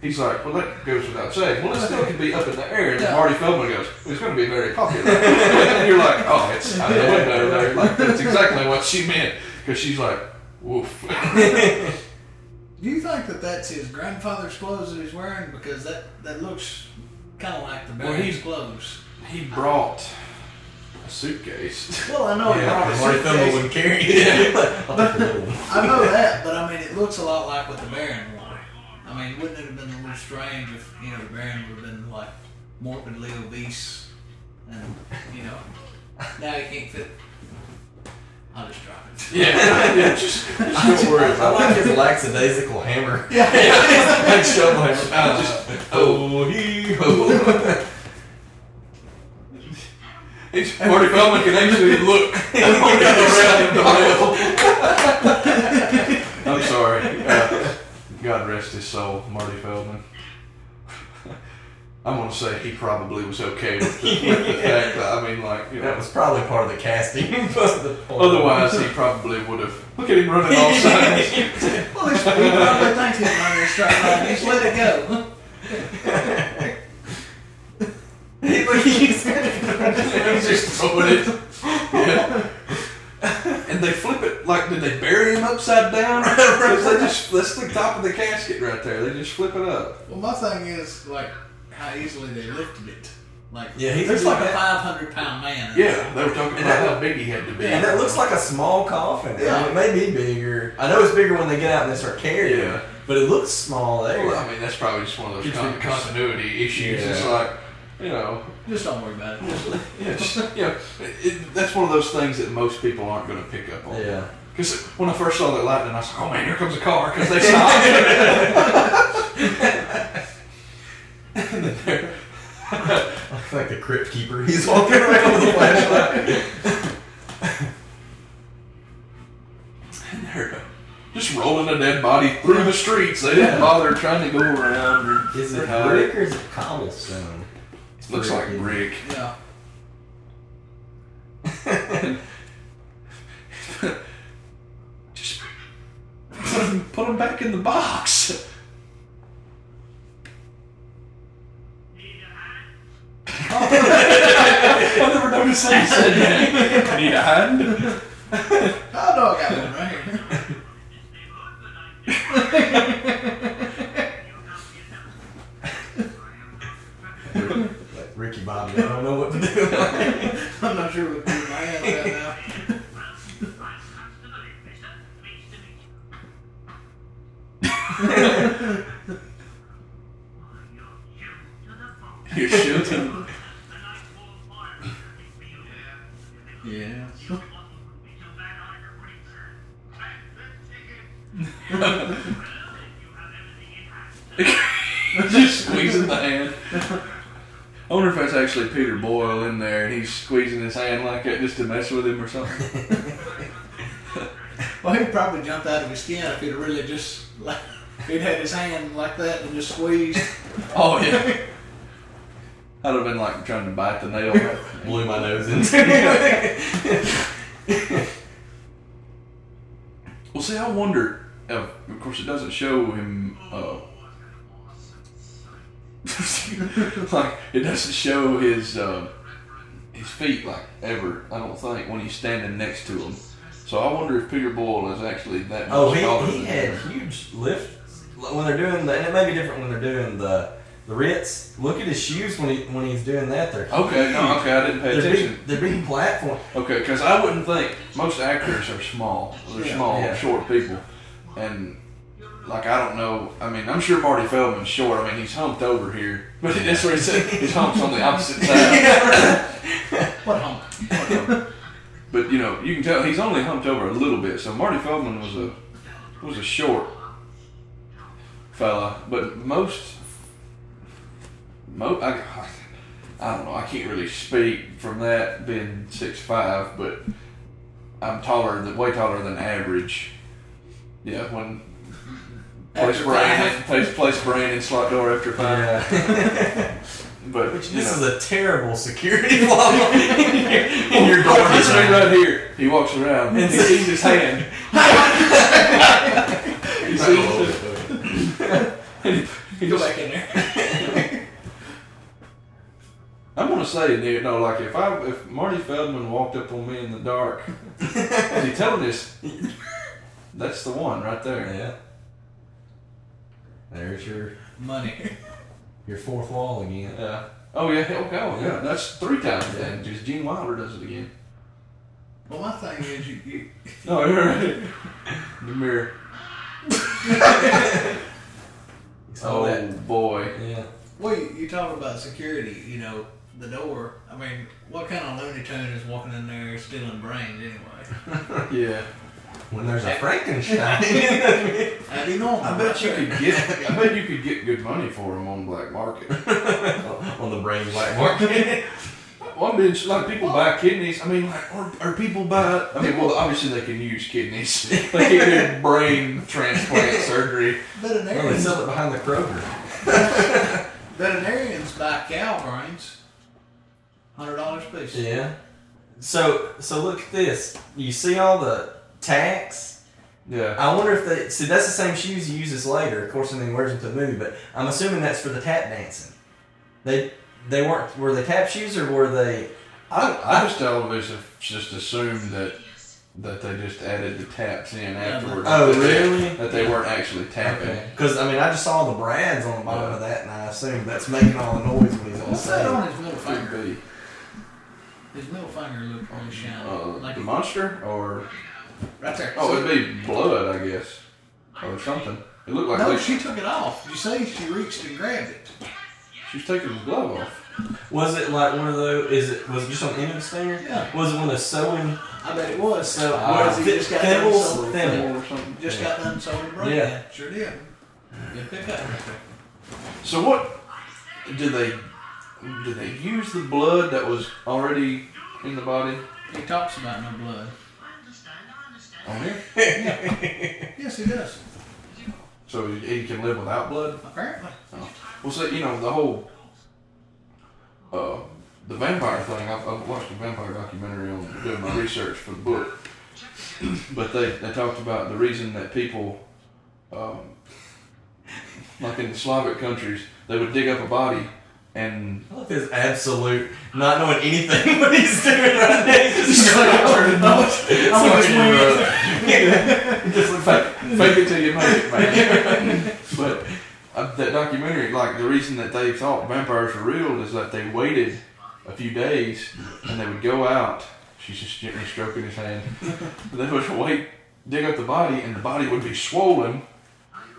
he's like, well, that goes without saying. Well, it still can be up in the air. And Yeah. Marty Feldman goes, well, it's going to be very popular. and you're like, oh, it's out the window there. Like that's exactly what she meant because she's like, woof. Do you think that that's his grandfather's clothes that he's wearing? Because that, that looks kind of like the Well, Baron's he- clothes. he brought a suitcase. Well, I know he brought a Marty Feldman suitcase. wouldn't carry it. I'll take the little one. I know that, but I mean, it looks a lot like what the Baron wore. I mean, wouldn't it have been a little strange if, you know, the Baron would have been like morbidly obese and, you know, now he can't fit. I'll just drop it. Yeah, yeah, just, just don't worry I like his lackadaisical hammer. Yeah. like shovel hammer. Uh, just- oh, he ho. it. Marty Feldman can actually look around the rail. I'm sorry. Uh, God rest his soul, Marty Feldman. I'm gonna say he probably was okay with the, with the fact that I mean, like you know, That was probably part of the casting. otherwise he probably would have. Look at him running all sides. Well, he's, he probably thinks he's running a straight line. Just let it go. He's just throwing it. Yeah. And they flip it like did they bury him upside down? 'Cause they just that's the top of the casket right there. They just flip it up. Well, my thing is, like, how easily they lifted it. Like, Yeah, he's there's like a 500 pound man. in Yeah, they were talking about how big he had to be. And that looks like a small coffin. I Yeah. mean, it may be bigger. I know it's bigger when they get out and they start carrying Yeah. it, but it looks small there. Well, I mean, that's probably just one of those con- continuity issues. Yeah. It's like, you know, Just don't worry about it. yeah, just, you know, it, it, that's one of those things that most people aren't going to pick up on. yeah. Because when I first saw that lightning, I was like, oh man, here comes a car because they stopped. and then they're, Looks like the crypt keeper. He's walking around with a flashlight. and they're just rolling a dead body through the streets. They didn't bother trying to go around or Is it hide brick or is it cobblestone? Looks like brick. Yeah. Just put them, put 'em back in the box. I never noticed that you said that. Need a hand? Oh no, I got one right here. Like Ricky Bobby, I don't know what to do. I'm not sure what to do with my hands right now. You're shooting. Yeah. Just squeezing the hand. I wonder if that's actually Peter Boyle in there and he's squeezing his hand like that just to mess with him or something. Well, he'd probably jumped out of his skin if he'd really just like if he'd had his hand like that and just squeezed. Oh yeah. I'd have been like trying to bite the nail. Blew my nose into it. Well, see, I wonder. Uh, of course, it doesn't show him. Uh, like it doesn't show his uh, his feet like ever. I don't think when he's standing next to him. So I wonder if Peter Boyle is actually that. Oh, he, he had huge lifts when they're doing the, and it may be different when they're doing the the Ritz. Look at his shoes when he when he's doing that. They're Okay, no, okay, I didn't pay they're attention. big, they're big platform. Okay, because I wouldn't think most actors are small. They're Yeah. small, Yeah. short people, and like I don't know. I mean, I'm sure Marty Feldman's short. I mean, he's humped over here, but that's where he said his hump's on the opposite side. What hump? What hump? But you know, you can tell he's only humped over a little bit. So Marty Feldman was a was a short fella, but most most I, I don't know. I can't really speak from that being six five, but I'm taller than way taller than average. Yeah, when place After brain place place brain in slot door after five. Yeah. But Which this know. is a terrible security flaw in your, in your door. This man right here, he walks around. And he sees his hand. he sees it. He Go back in there. I'm gonna say, Nick, no, like if I if Marty Feldman walked up on me in the dark, is he telling us? That's the one right there. Yeah. There's your Money. your fourth wall again. Yeah. Oh yeah. Okay. Oh yeah. That's three times then. Just Gene Wilder does it again. Well, my thing is, you, you No, you're right. The mirror. saw Oh that? boy. Yeah. well, you, you talk about security. You know, the door. I mean, what kind of Looney Tune is walking in there stealing brains anyway? Yeah. When there's a Frankenstein. How you know? I bet you could get. I bet you could get good money for them on black market. on the brain black market. Well, I mean, like people buy kidneys. I mean, like, or, or people buy. I mean, well, obviously they can use kidneys. They can do brain transplant surgery. well, they Veterinarians, sell it behind the Kroger. veterinarians buy cow brains. Hundred dollars a piece. Yeah. So so look at this. You see all the tacks? Yeah. I wonder if they see that's the same shoes he uses later. Of course, and then he wears them to the movie. But I'm assuming that's for the tap dancing. They they weren't were they tap shoes or were they? I, I just always have just assumed that that they just added the taps in afterwards. Oh, That they- really? That they weren't actually tapping. Because I mean, I just saw the brads on the bottom Yeah. of that, and I assume that's making all the noise when he's on What's that on his middle finger? be His middle finger looked really shiny. uh, like the monster or right there. oh, it'd be blood, I guess, or something. It looked like no, they, she took it off. Did you say she reached and grabbed it? she's taking his glove off. Was it like one of those? Is it was it just on the end of the stinger? Yeah. Was it one of those sewing? I bet it was. So Ah. was he just got done thimbles? sewing? Thimble. or something. Just got done sewing the. Yeah. Sure did. Good pickup right there. So what did they did they use the blood that was already in the body He talks about no blood. On here? Yes, he does. So he, can live without blood? Apparently. Well, see, you know the whole uh, the vampire thing. I've, I've watched a vampire documentary on doing my research for the book, but they they talked about the reason that people, um, like in the Slavic countries, they would dig up a body and I love his absolute not knowing anything what he's doing right now. He's just like, I'm gonna swing it. just look fake, fake it till you make it, man. but uh, that documentary, like the reason that they thought vampires were real is that they waited a few days and they would go out. She's just gently stroking his hand. they would wait, dig up the body, and the body would be swollen.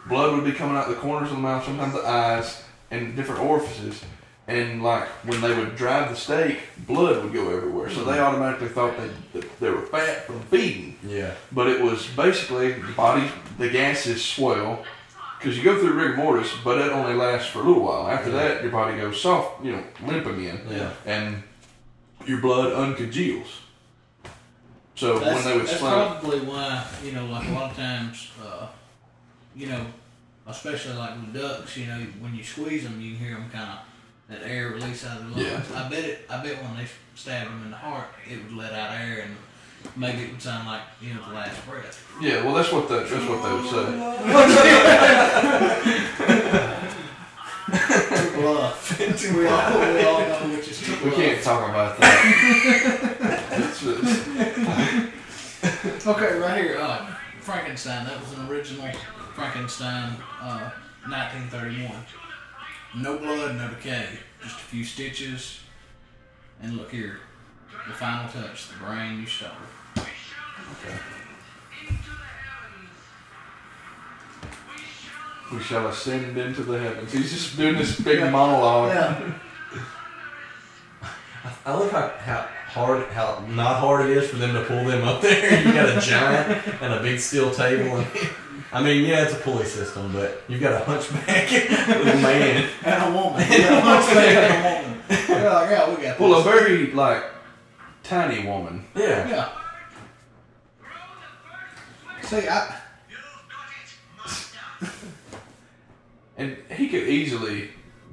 Blood would be coming out of the corners of the mouth, sometimes the eyes, and different orifices. And like when they would drive the stake, blood would go everywhere. So they automatically thought they, that they were fat from feeding. yeah. But it was basically the body, the gases swell because you go through rigor mortis, but it only lasts for a little while. After that, your body goes soft, you know, limp again, Yeah. and your blood uncongeals. So That's, when they would that's slam, probably why, you know, like a lot of times, uh, you know, especially like with ducks, you know, when you squeeze them, you can hear them kind of that air release out of the lungs. Yeah. I bet it. I bet when they stab them in the heart, it would let out air and maybe it would sound like you know the last breath. yeah, well, that's what the, that's what they would say. Bluff. we, all, we all know which is too We can't talk about that. It's- it's- Okay, right here, uh, Frankenstein. That was an original Frankenstein, uh, 1931. No blood, no decay, just a few stitches. And look here, the final touch, the brain you stole. we shall ascend into the heavens. He's just doing this big monologue. Yeah. I love how, how hard, how not hard it is for them to pull them up there. You got a giant and a big steel table. And, I mean, yeah, it's a pulley system, but you've got a hunchback man. And a woman. Yeah, hunchback and a woman. They're like, yeah, we got this. Well, a very like tiny woman. Yeah. yeah. See, I, And he could easily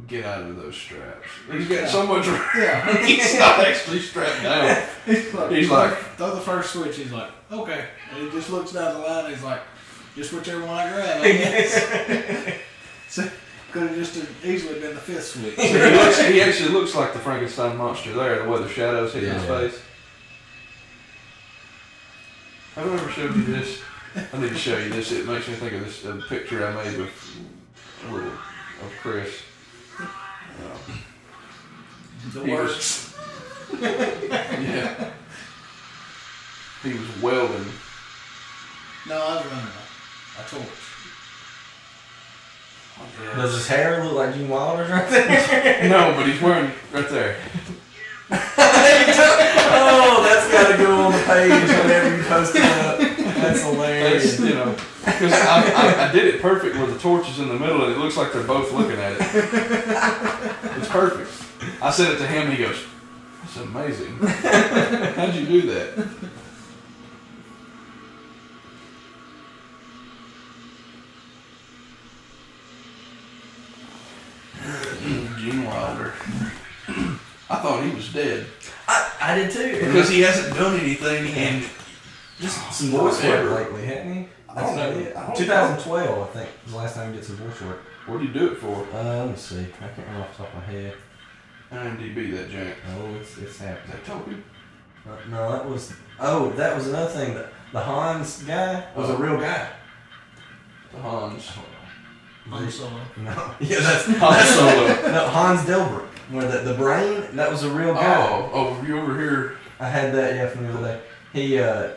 get out of those straps. He's got so much. yeah. He's not actually strapped down. He's like, He's like- throw the first switch. He's like, okay, and he just looks down the line. He's like, just whichever one I grab. I guess. so, could have just easily been the fifth switch. he, looks, he actually looks like the Frankenstein monster there, the way the shadows hit his Yeah. face. Have I ever showed you this? I need to show you this. It makes me think of this a picture I made with a little of Chris. The He was- Yeah. He was welding. No, I was running a, a torch. Does his hair look like Gene Wilder's right there? No, but he's wearing right there. oh, that's got to go on the page whenever you post it up. That's That's, hilarious. you know, because I, I, I did it perfect where the torch is in the middle and it looks like they're both looking at it. It's perfect. I said it to him, he goes, "That's amazing. How'd you do that?" I thought he was dead I, I did too. because he hasn't done anything in just some voice work lately, hadn't he? I That's don't know. I don't 2012, I think, was the last time he did some voice work. What do you do it for? Uh, let me see. I can't remember off the top of my head. IMDb that jank. Oh, it's it's Is happening. that Toby? Uh, no, that was. Oh, that was another thing. The, the Hans guy was a real guy. The Hans. Han Solo. No, yeah, that's Han Solo. no Hans Delbert. Where the, the brain that was a real guy. Oh, oh, you over here? I had that yeah from the other day. He uh,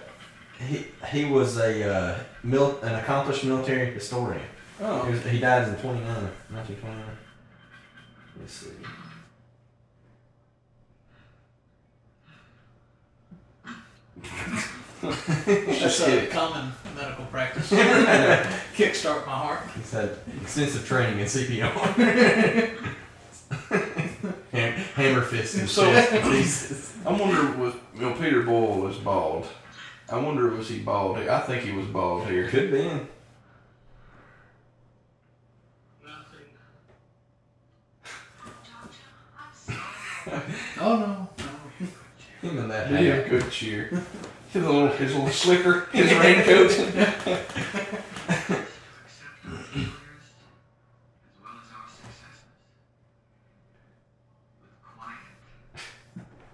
he he was a uh, mil- an accomplished military historian. He, Oh, was, he died in 29, 1929. Let's see. That's just a kidding. common medical practice. Kickstart my heart. He's had extensive training in CPR. Ham- Hammer fist and So- chest pieces. I wonder was you know Peter Boyle was bald. I wonder was he bald here? I think he was bald here. Could be. Oh no. no. Him and that He hair. had good cheer. His little his little slicker, his raincoat. as well as our successes.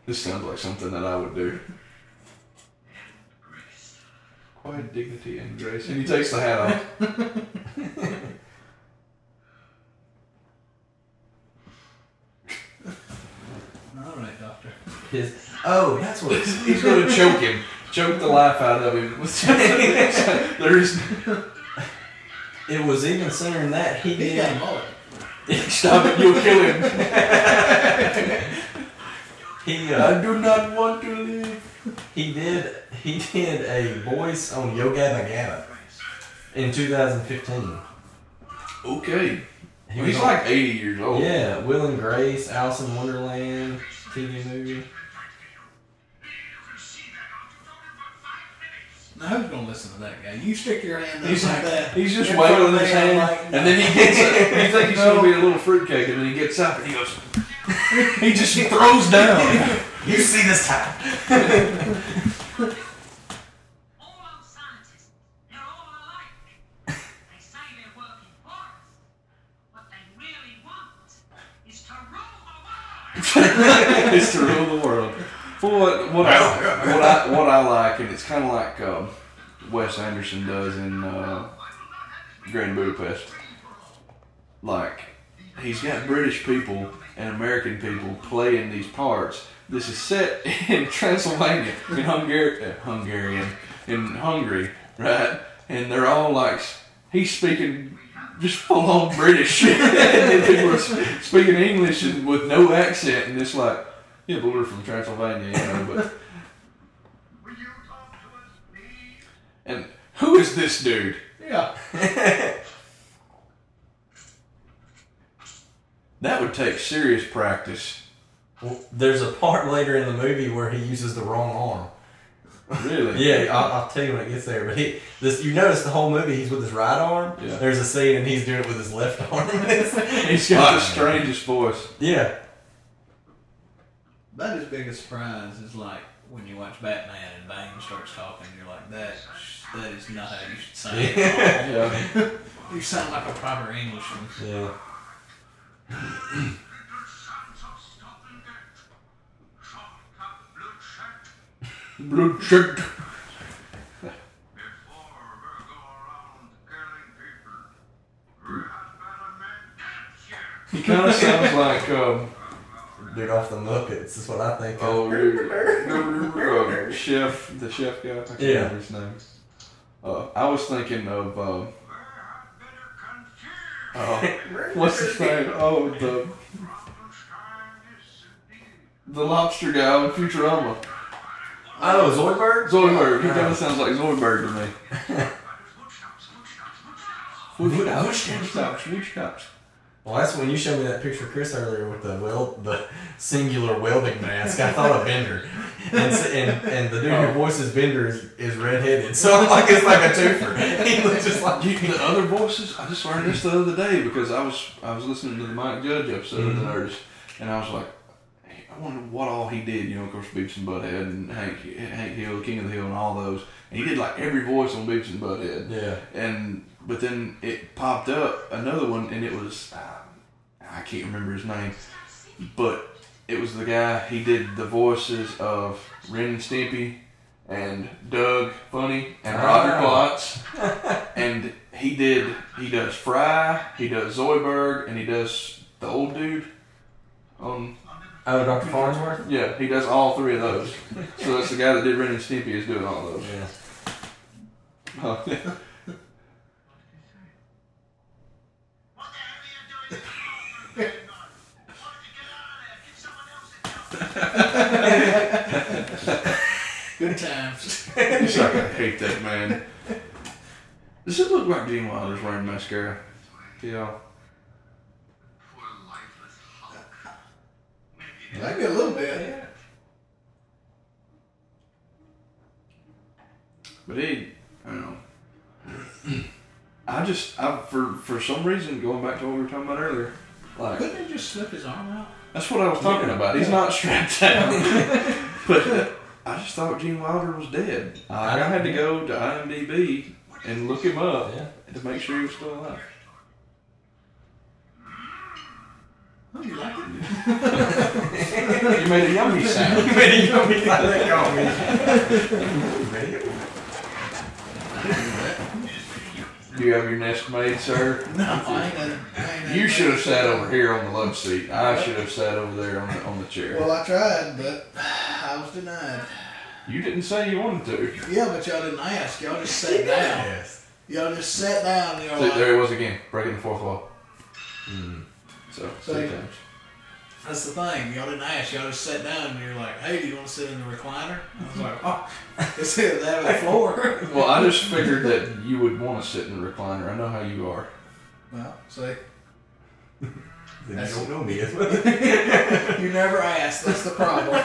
This sounds like something that I would do. Quiet dignity and grace. And he takes the hat off. All right, doctor. His oh, that's what. He's going to choke him. Choke the life out of him. There's. It was even sooner than that. He He got a did. mullet. Stop it, you'll kill him. He uh, I do not want to live. he did he did a voice on Yo Gabba Gabba in 2015. Okay. He He's on- like 80 years old. yeah, Will and Grace, Alice in Wonderland TV movie. Now who's gonna listen to that guy? You stick your hand up He's like like, that. he's just in front of waving his me, I'm hand, like, and then he gets up. You think he's gonna be a little fruitcake, and then he gets up and he goes. he just throws down. You see this time. All our scientists, they're all alike. They say they're working for us. What they really want is to rule the world. it's to rule the world. Well, what what I, what I what I like, and it's kind of like um, Wes Anderson does in uh, Grand Budapest. Like he's got British people and American people playing these parts. This is set in Transylvania, in Hungary, uh, Hungarian, in Hungary, right? And they're all like, he's speaking just full on British, and then people are speaking English with no accent, and it's like, yeah, but we're from Transylvania, you know. But Will you talk to us, please? and who is this dude? Yeah. That would take serious practice. Well, there's a part later in the movie where he uses the wrong arm. Really? Yeah, I'll, I'll tell you when it gets there. But he, this, you notice the whole movie he's with his right arm. Yeah. There's a scene and he's doing it with his left arm. He's got the strangest voice. yeah. About his biggest surprise is like when you watch Batman and Bane starts talking, you're like, that that is not how you should sound. Yeah. you sound like a proper Englishman. Yeah. Little sons of stopping death. Soft up bloodshed. Blue shirt. Before we go around killing people, we had better make camp here. He kind of sounds like um, Dude off the Muppets is what I think. Oh, of. oh, uh, chef, the chef guy. I can't Yeah. remember his name. Uh, I was thinking of uh, We had better confuse. uh, what's his name? Oh, the Frankenstein is indeed. the lobster guy on Futurama. Oh, Zoidberg? Zoidberg. He kind of sounds like Zoidberg to me. Woodstops, woodstops, woodstops. Woodstops, woodstops. Well, that's when you showed me that picture, of Chris, earlier with the weld, the singular welding mask. I thought of Bender, and and, and the dude who oh. voices Bender is, is redheaded, so I'm like it's like a twofer. He looks just like You, the other voices, I just learned this the other day because I was I was listening to the Mike Judge episode of The mm-hmm. Nerdist, and I was like, hey, I wonder what all he did. You know, of course, Beavis and Butthead and Hank Hank Hill, King of the Hill, and all those. And he did like every voice on Beavis and Butthead. yeah. And but then it popped up another one, and it was uh, I can't remember his name, but it was the guy. He did the voices of Ren and Stimpy, and Doug Funnie, and Roger Ah. Klotz, and he did. He does Fry, he does Zoidberg, and he does the old dude. On Oh, Dr. Farnsworth. yeah, he does all three of those. so that's the guy that did Ren and Stimpy is doing all those. Yeah. Oh, yeah. Good times. It's like I hate that man. Does it look like Gene Wilder's wearing mascara? Yeah. Poor lifeless Maybe Maybe a little bit. Yeah. But he, I don't know. I just, I for for some reason, going back to what we were talking about earlier, like Couldn't he just slip his arm out? That's what I was talking about. He's not strapped down. but uh, I just thought Gene Wilder was dead. I, I had to go to IMDb and look him up Yeah. to make sure he was still alive. Oh, you like it? You made a yummy sound. Many yummy like they call me. Many- Do you have your nest made, sir? No, I ain't. a- I ain't You should have sat over here on the love seat. I should have sat over there on the on the chair. Well, I tried, but I was denied. You didn't say you wanted to. Yeah, but y'all didn't ask. Y'all just sat down. Yes. Y'all just sat down. And y'all See, like, there it was again, breaking the fourth wall. Mm. So, So- three times. That's the thing. Y'all didn't ask. Y'all just sat down and you're like, "Hey, do you want to sit in the recliner?" I was like, "Oh, it's here. They have a floor." Well, I just figured that you would want to sit in the recliner. I know how you are. well, see, Then you don't know me as well. you never asked. That's the problem.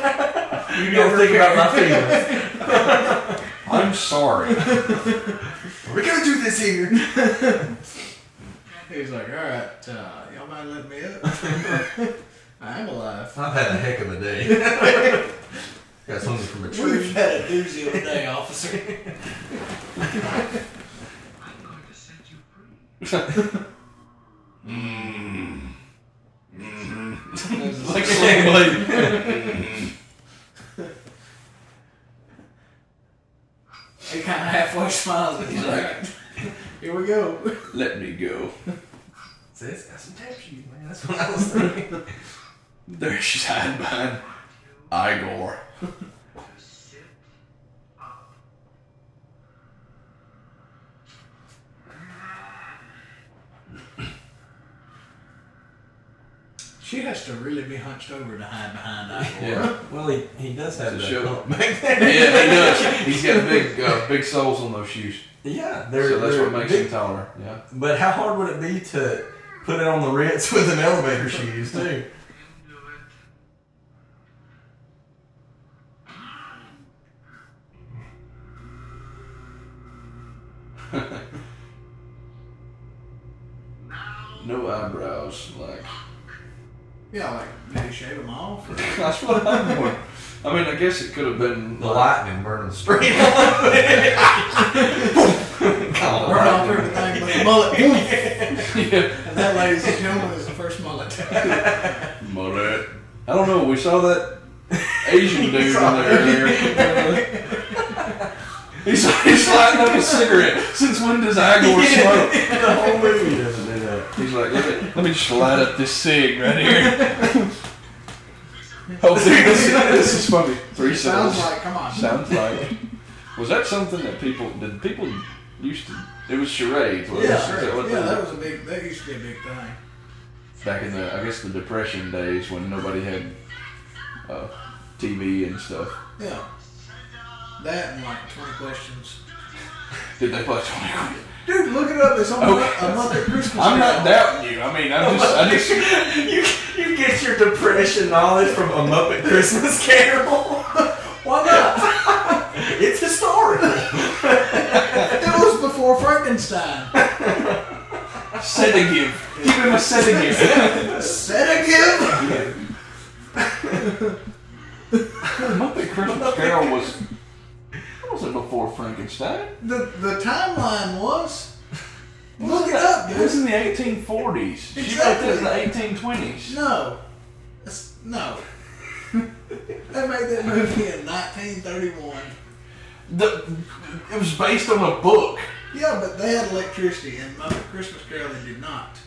You don't think about my feelings. I'm sorry. We're gonna do this here. He's like, "All right, uh, y'all mind letting me up? I'm alive." I've had a heck of a day. Got something from a tree. We've had a doozy of a day, officer. I'm going to set you free. Mmm. Mmm. like Sling Blade. He kind of halfway smiles, but he's like, "Here we go." Let me go. See, it's got some tap shoes, man. That's what I was thinking. There she's hiding behind Igor. Sit. She has to really be hunched over to hide behind Igor. Yeah. Well, he, he does have a that show. hump. Yeah, he does. He's got big, uh, big soles on those shoes. Yeah, they're, So that's they're what makes big. him taller. Yeah. But how hard would it be to put it on the Ritz with an elevator shoes too? Into it. Now No eyebrows. Like Yeah, like, did he shave them off? Or? that's what I'm wondering. I mean, I guess it could have been The like, lightning burning straight on Burn off everything but the mullet. yeah, And that, ladies and gentlemen, is the first mullet. mullet. I don't know. We saw that Asian dude in there earlier. He's, he's lighting up a cigarette. Since when does Igor smoke? the whole movie doesn't do that. He's like, let me, let me just light up this cig right here. oh, this, is- this is funny. Three Sounds cells. like, come on. Sounds like. Was that something that people did? People used to. It was charades. wasn't Yeah, it? Is that yeah, that was a big, that used to be a big thing. back in the I guess the depression days when nobody had uh, TV and stuff. Yeah. That and like 20 questions. Did they play 20 questions? Dude, look it up. It's on Okay. a uh, Muppet Christmas I'm not doubting you. I mean, I'm just, I just. you, you get your depression knowledge from a Muppet Christmas Carol. Why not? it's historical. it was before Frankenstein. Sedative. Give him a sedative. Sedative? Muppet Christmas Carol was. That wasn't before Frankenstein. The, the timeline was. Look it up, It was in the 1840s. She wrote Exactly. that in the 1820s. No. That's, no. they made that movie in 1931. The, it was based on a book. Yeah, but they had electricity, and Muppet Christmas Carol they did not.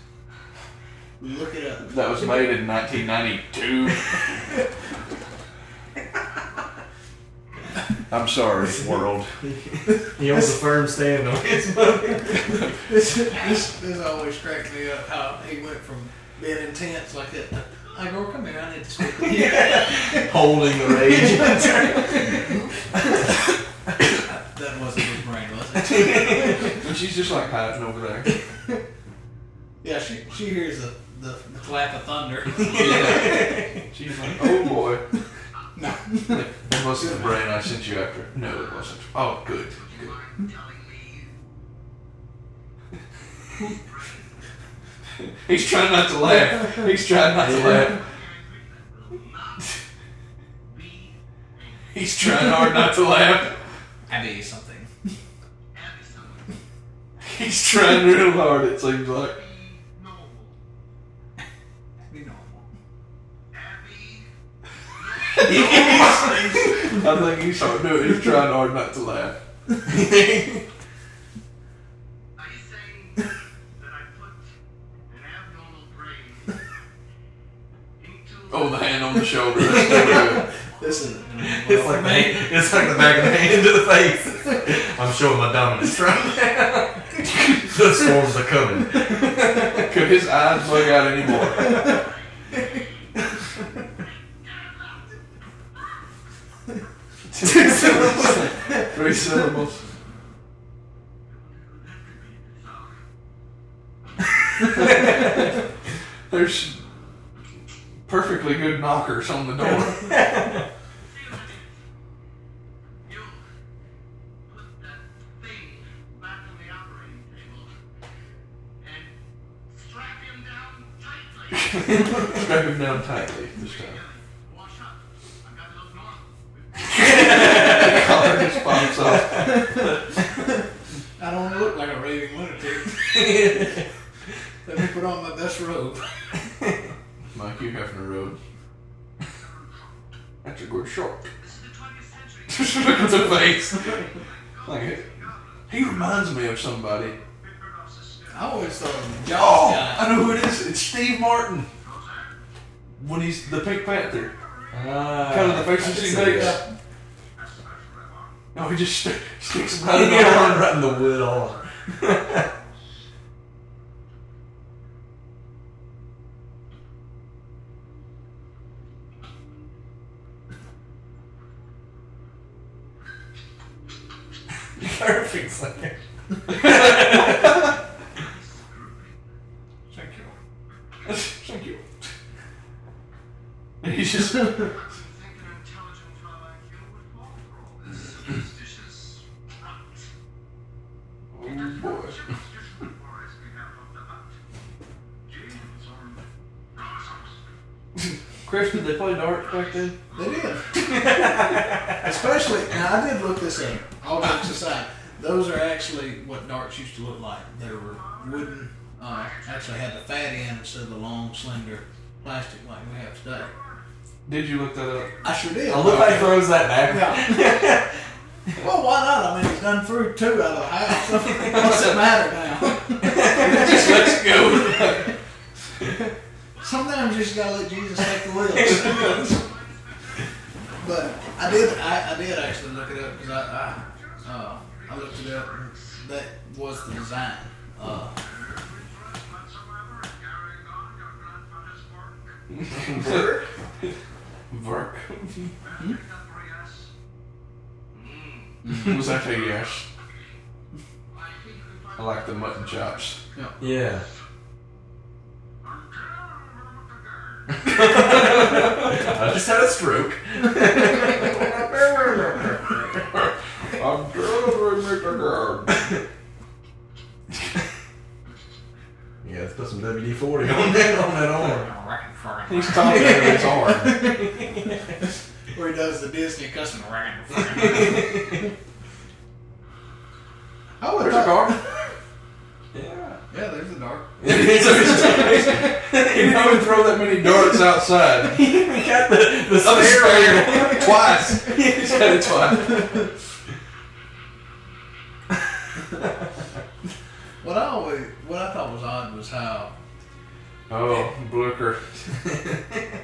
Look it up. That was made in 1992. I'm sorry, world. He owns a firm stand on his movie. This, this, this always cracks me up how he went from being intense like that. to, Igor, come here, I need to speak with you. Holding the rage. That wasn't his brain, was it? And she's just like hiding over there. Yeah, she, she hears the, the, the clap of thunder. Yeah. She's like, oh boy. No. That wasn't the brain I sent you after. No, it wasn't. Oh, good. good. I'm telling me He's trying not to laugh. He's trying not to laugh. will not be He's trying hard not to laugh. Abby something. Abby someone. He's trying real hard, it seems like. I think he saw it do it. He's trying hard not to laugh. Are you saying that I put an abnormal brain into Oh, the hand on the shoulder. That's still good. This. It's like the hand, it's like the back of the hand to the face. I'm showing my dominance right now. the storms are coming. Could his eyes bug out anymore? Three syllables. There's perfectly good knockers on the door. You put that thing back on the operating table and strap him down tightly. Strap him down tightly this time. Wash up. I've got to look normal. Collar just off. I don't look like a raving lunatic. Let me put on my best robe. Mike, you having a road. That's a good shot. This is the 20th century. Just look at the face. Like, he reminds me of somebody. I always thought of the Oh, guy. I know who it is. It's Steve Martin. When he's the Pink Panther. Ah, kind of the faces he see makes. No, he just st- sticks him Right of in the the arm. right in the wood all. Perfect second. Thank you. Thank you. And he's just. Chris, did they play darts back then? They did. Especially, now I did look this up. All jokes aside, those are actually what darts used to look like. They were wooden, uh, actually had the fat end instead of the long, slender plastic like we have today. Did you look that up? I sure did. I look like throws that back. Yeah. well, why not? I mean, he's done threw two out of the house. What's it matter now? Just let's go. Sometimes you just gotta let Jesus take the wheels. but I did, I, I did actually look it up because I, I, uh, I looked it up. And that was the design. Uh, Whatsoever, carrying on your grandfather's work. Verk. Pick up. Was that a yes? I think we I like the mutton chops. Yeah. Until I just had a stroke. I'm delivering it again. Yeah, let's put some WD 40 on that, on that arm. He's talking to his arm. where he does the Disney custom rag. I would There's a have car. Yeah. Yeah, there's a dart. He didn't even throw that many darts outside. we got the, the spare. spare. Twice. He's had it twice. What I always, what I thought was odd was how Oh, Blücher.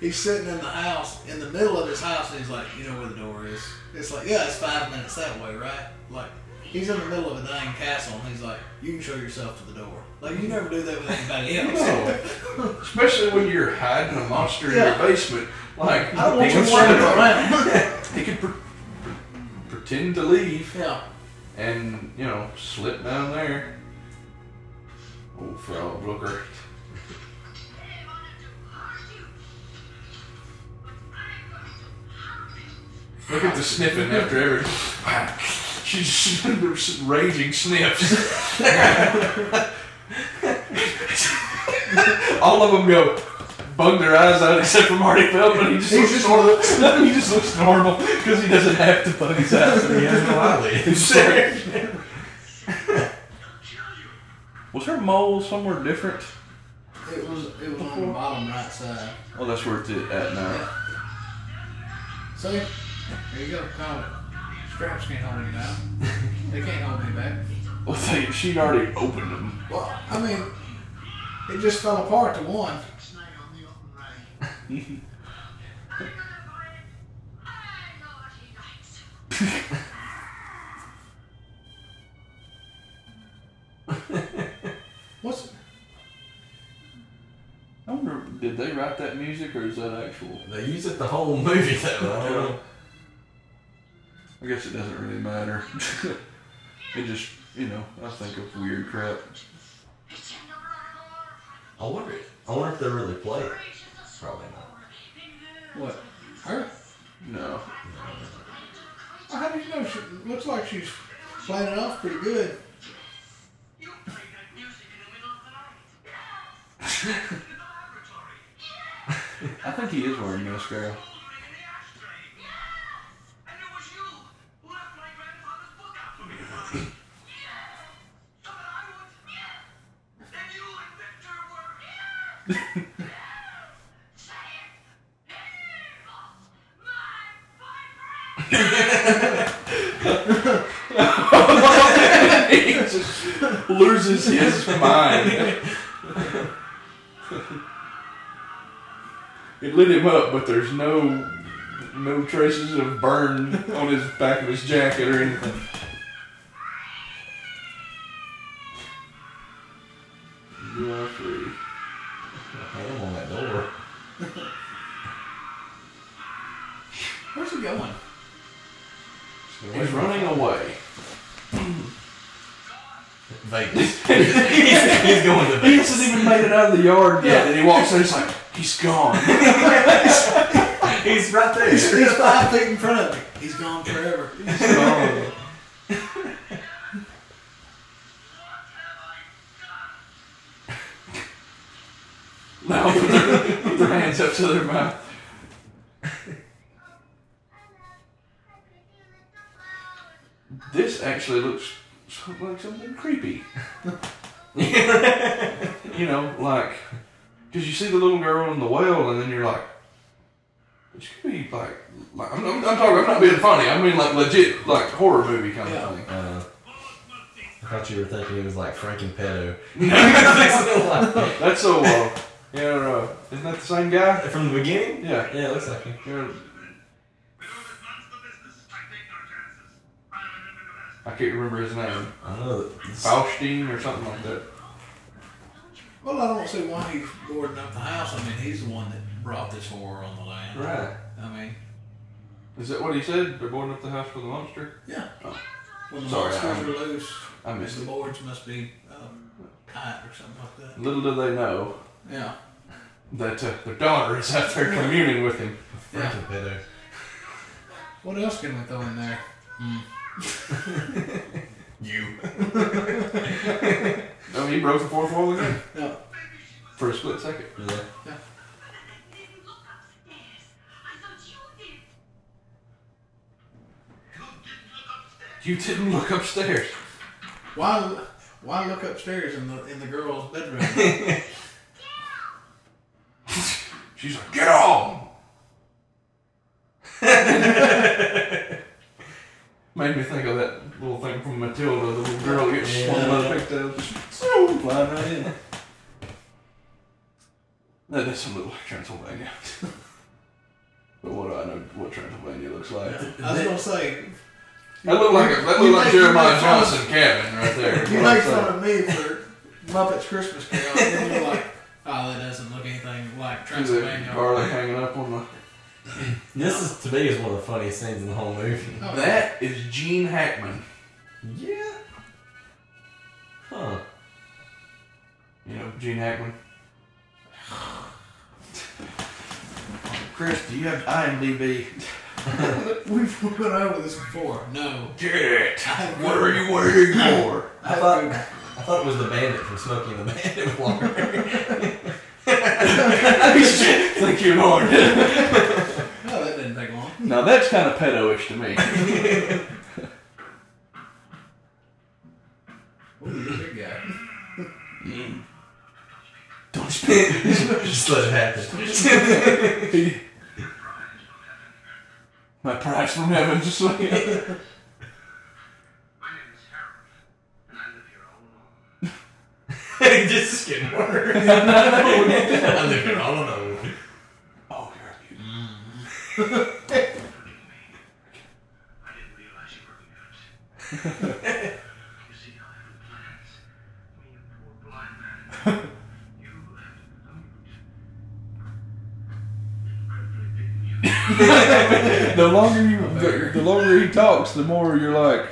he's sitting in the house, in the middle of his house, and he's like, you know where the door is. It's like, yeah, it's five minutes that way, right? Like, he's in the middle of a dang castle, and he's like, you can show yourself to the door. Like, you never do that with anybody else. No. Especially when you're hiding a monster in Yeah. your basement. Like, I don't want he you could wandering around. He could pre- pre- pretend to leave yeah. and, you know, slip down there. Oh, Frau Blücher. They wanted to hurt you. But I'm going to harm you. Look at the sniffing after every. She's just raging sniffs. All of them go bug their eyes out except for Marty Feldman. He just He looks just normal. he just looks normal because he doesn't have to bug his eyes. He has no eyelids. He's serious. Was her mole somewhere different? It was, it was on the bottom right side. Oh, that's where it's at now. See? There you go. Call it. Straps can't hold me now. They can't hold me back. Well, they, she'd already opened them. Well, I mean, it just fell apart to one. Snake on the open range. I know what he likes. What's it? I wonder, did they write that music or is that actual? They use it the whole movie though. I don't know. I guess it doesn't really matter. it just, you know, I think of weird crap. It's in the I wonder. I wonder if they really play it. Probably not. What? Her? No. Well, how do you know? She looks like she's playing it off pretty good. You played that music in the middle of the night. in the laboratory. I think he is wearing mascara. Holding in the ashtray. And it was you who left my grandfather's book out for me to find. So that I would. Then you and Victor were. Say it. He was my boyfriend. he just loses his mind. it lit him up, but there's no no traces of burn on his back of his jacket or anything. You are free. Ham on that door. Where's he going? He's running away. Vegas. he's, he's going to Vegas. He Vegas. hasn't even made it out of the yard yet, and he walks in. He's like, he's gone. He's right there. He's, he's five feet in front of me. He's gone forever. He's gone. Now put their, their hands up to their mouth. This actually looks like something creepy. you know, like, because you see the little girl in the well, and then you're like, this could be like, like I'm, I'm, I'm talking, I'm not being funny. I mean, like legit, like horror movie kind Yeah. of thing. Uh, I thought you were thinking it was like Frank and Pedo. That's so. Uh, yeah, uh, isn't that the same guy? From the beginning? Yeah. Yeah, it looks like him. Yeah, We do this monster business. I take no chances. I remember the best. I can't remember his name. I know that. it's- Faustine or something like that. Well, I don't see why he's boarding up the house. I mean, he's the one that brought this horror on the land. Right. I mean, Is that what he said? They're boarding up the house for the monster? yeah. Oh. When the Sorry, monsters I'm- are loose, I missed the it. boards must be um, tight or something like that. Little do they know Yeah. that uh, their daughter is out there communing with him. Frank and Pedo. What else can we throw in there? You. Oh, he broke the fourth wall again No. for a split second. Yeah. didn't look upstairs. I thought you did. You didn't look upstairs. You didn't look upstairs. Why? Why look upstairs in the in the girl's bedroom? She's like, get on! Made me think of that little thing from Matilda, the little girl that gets swung by the pigtail, just zoom, flying right in. That is a little like Transylvania. but what do I know what Transylvania looks like? I was gonna say. That looked like a, that You looked like Jeremiah make of- Johnson cabin right there. You what I'm make fun of me for Muppets Christmas Carol, and then you're like, "Oh, that doesn't look anything like See the Transylvania." garlic hanging up on the. This is to me is one of the funniest scenes in the whole movie. Oh, That is Gene Hackman. Yeah. Huh. You know Gene Hackman. Chris, do you have IMDb? We've went over this before. No. Get it. What are you waiting for? I thought I thought it was the bandit from Smokey and the Bandit with longer hair. Thank you, Lord. No, that didn't take long. Now that's kind of pedo-ish to me. Ooh, big guy. Mm. Don't speak. Just let it happen. My prize from heaven, just like My name is Harold, and I live here all alone. just getting worse. I live here all alone. Oh, you're a beauty. Mm. Forgive me. I didn't realize you were mute. You see, I have plans. Me, a poor blind man. You have a mute. Incredibly big mute. The longer you, the, the longer he talks, the more you're like,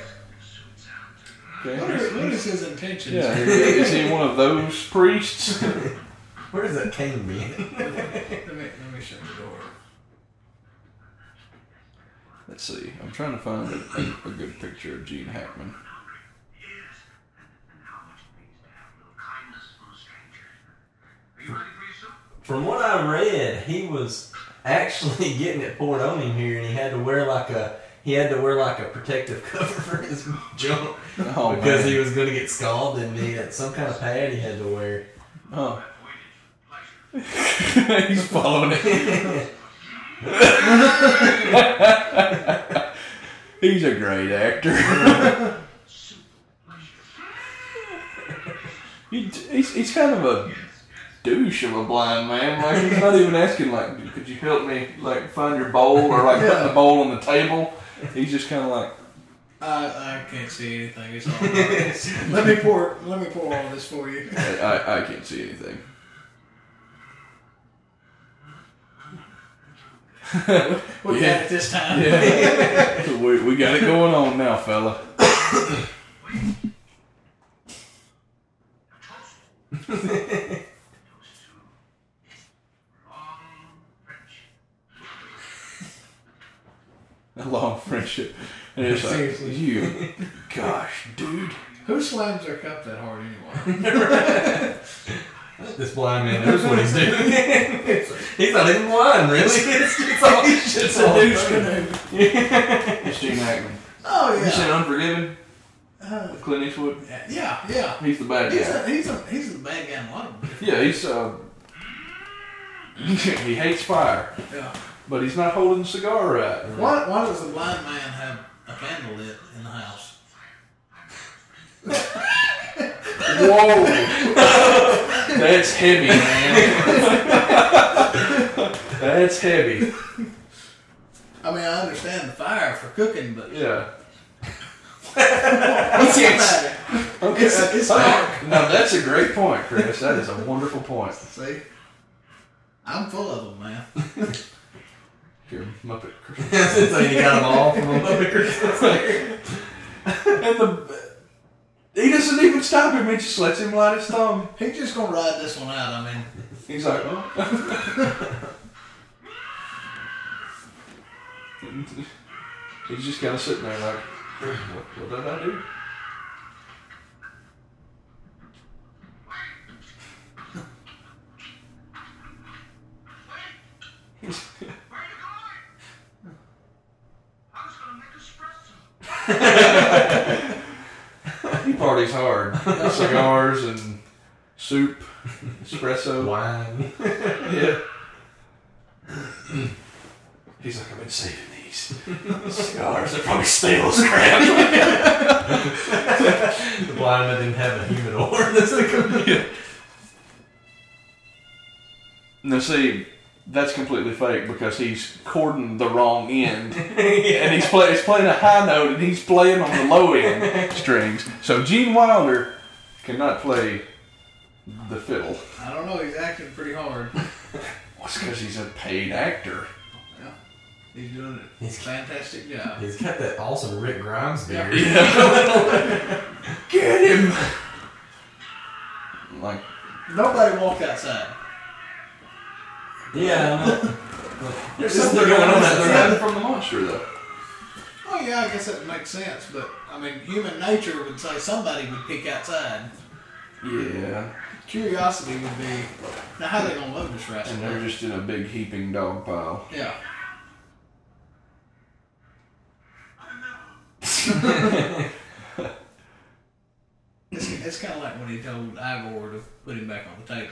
okay, What are, what is his intentions? yeah, is he one of those priests? Where does that cane be? Let me let me shut the door. Let's see. I'm trying to find a, a, a good picture of Gene Hackman. Yes. And how much it means to have a little kindness from a stranger. Are you ready for your soup? From what I read, he was actually getting it poured on him here, and he had to wear like a he had to wear like a protective cover for his junk Oh, because man. he was going to get scalded, and he had some kind of pad he had to wear. Oh, I've waited for pleasure. he's following it. He's a great actor. Soup of pleasure. He, he's, he's kind of a douche of a blind man. Like he's not even asking like, could you help me like find your bowl or like put the bowl on the table. He's just kind of like, I, I can't see anything. It's all let me pour let me pour all this for you. I, I, I can't see anything. We Yeah. got it this time. Yeah, we, we got it going on now, fella. Toast to long friendship. A long friendship, and it's like Seriously. you, gosh, dude. Who slams their cup that hard anyway? This blind man knows what he's doing. he's not even blind, really. It's, it's all, it's a all douche funny. canoe. It's Gene Hackman. Oh You seen yeah. Unforgiven? Uh, with Clint Eastwood. yeah, yeah. He's the bad He's guy. a, he's a he's a bad guy in a lot of them. Yeah, he's uh, he hates fire, Yeah. but he's not holding the cigar right. Why, why does the blind man have a candle lit in the house? Whoa, that's heavy, man. that's heavy. I mean, I understand the fire for cooking, but Yeah. what's the matter? Okay. It's- it's oh, dark. Now that's a great point, Chris. That is a wonderful point. See, I'm full of them, man. Here, Muppet Christmas. so you got them all from a Muppet Christmas. and the he doesn't even stop him. He just lets him light his thumb. He's just gonna ride this one out. I mean, He's like, oh. He's just kind of sitting there like, what, what did I do? Where are you going? I was gonna make espresso. He parties hard. Cigars and soup, espresso. Wine. Yeah. He's like, I've been saving these cigars. They're probably stale as crap. The blind man didn't have a humidor. That's the computer. now, see, that's completely fake because he's cording the wrong end. and he's, play, he's playing a high note and he's playing on the low end strings. So Gene Wilder cannot play the fiddle. I don't know. He's acting pretty hard. Well, it's because he's a paid actor. Yeah, he's doing a He's- fantastic job. He's got that awesome Rick Grimes beard. Yeah. Get him! Like, Nobody walked outside. Yeah, I know. there's something something going on going on out there outside. from the monster, though. Oh yeah, I guess that makes sense. But I mean, human nature would say somebody would peek outside. Yeah. Curiosity would be, now how they gonna load this restaurant. And they're just in a big heaping dog pile. Yeah. It's, it's kind of like when he told Igor to put him back on the table.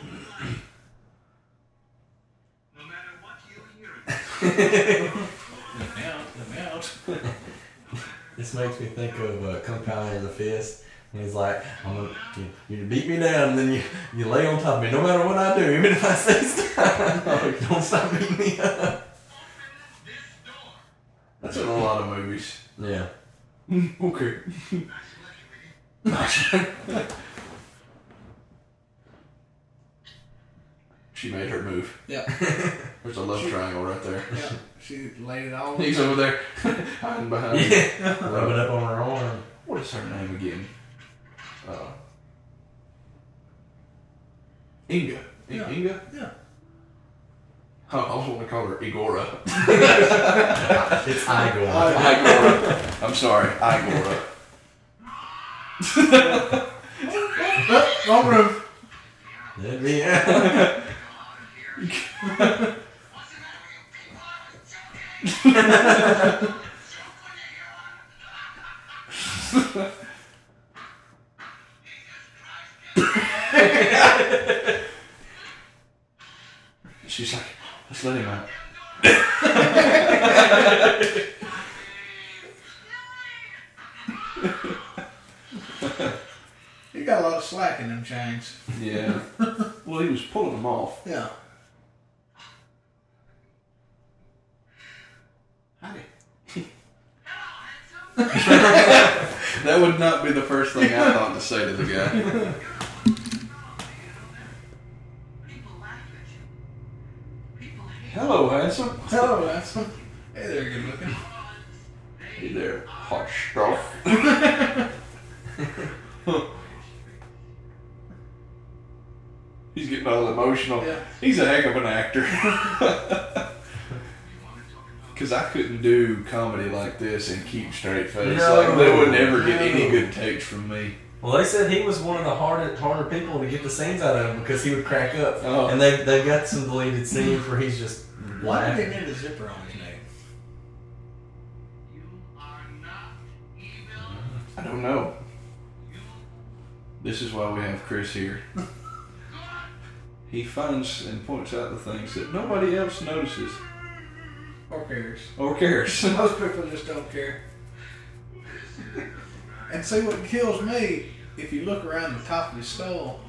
you hear. Let me out. Let me out. This makes me think of uh, Kung Pao of the Fist. And he's like, I'm gonna, you, you beat me down, and then you, you lay on top of me. No matter what I do, even if I say stop, don't stop beating me up. Open this door. That's in a lot of movies. Yeah. Okay. Nice working with you. She made her move. Yeah. There's a love triangle right there. Yeah. She laid it all. He's over there hiding behind. Yeah. Rub it up on her arm. What is her name again? Uh, Inga. I- Yeah. Inga? Yeah. I always want to call her Igora. It's Igor. Igora. I'm sorry, Igora. Oh, wrong room. That'd be What's She's like, let's let him out. He got a lot of slack in them chains. Yeah. well, he was pulling them off. Yeah. Howdy. That would not be the first thing I thought to say to the guy. People laugh at you. People hate Hello, handsome. Hello, handsome. Hey there, good looking. Hey there, hot stuff. He's getting all emotional. Yeah. He's a heck of an actor. Because I couldn't do comedy like this and keep straight face. No. like they would never get any good takes from me. Well, they said he was one of the harder, harder people to get the scenes out of him because he would crack up. Oh. And they they got some deleted scenes where he's just Why did laughing. they need a zipper on his neck? You are not evil. I don't know. This is why we have Chris here. He finds and points out the things that nobody else notices Or cares? or cares. Most people just don't care. And see what kills me, if you look around the top of his skull,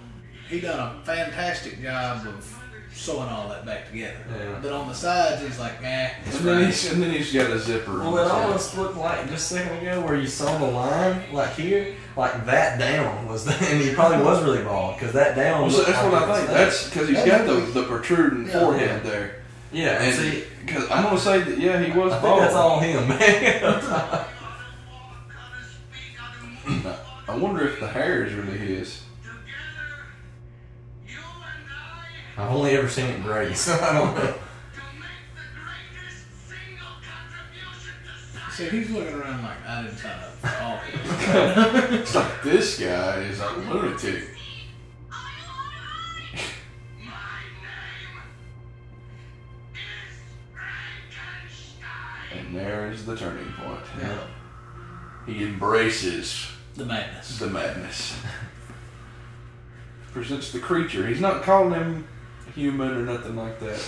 he done a fantastic job of sewing all that back together. Yeah. But on the sides, he's like, nah, And then, he's, and then he's got a zipper. Well, it almost looked like just a second ago where you saw the line, like here, like that down was, the, and he probably was really bald because that down. Well, so that's like what I was think. fake. That's because he's got the, the protruding Yeah. forehead there. Yeah. And see, because I'm gonna say that yeah, he was I think bald. that's all him, man. Gonna speak out of me I wonder if the hair is really his. together. You and I I've only ever seen it gray, so I don't know. to make the greatest single contribution to See, he's looking around like, I didn't sign up for all this. It's like this guy is a lunatic. And there is the turning point. Yeah. He embraces The madness. the madness. Presents the creature. He's not calling him human or nothing like that.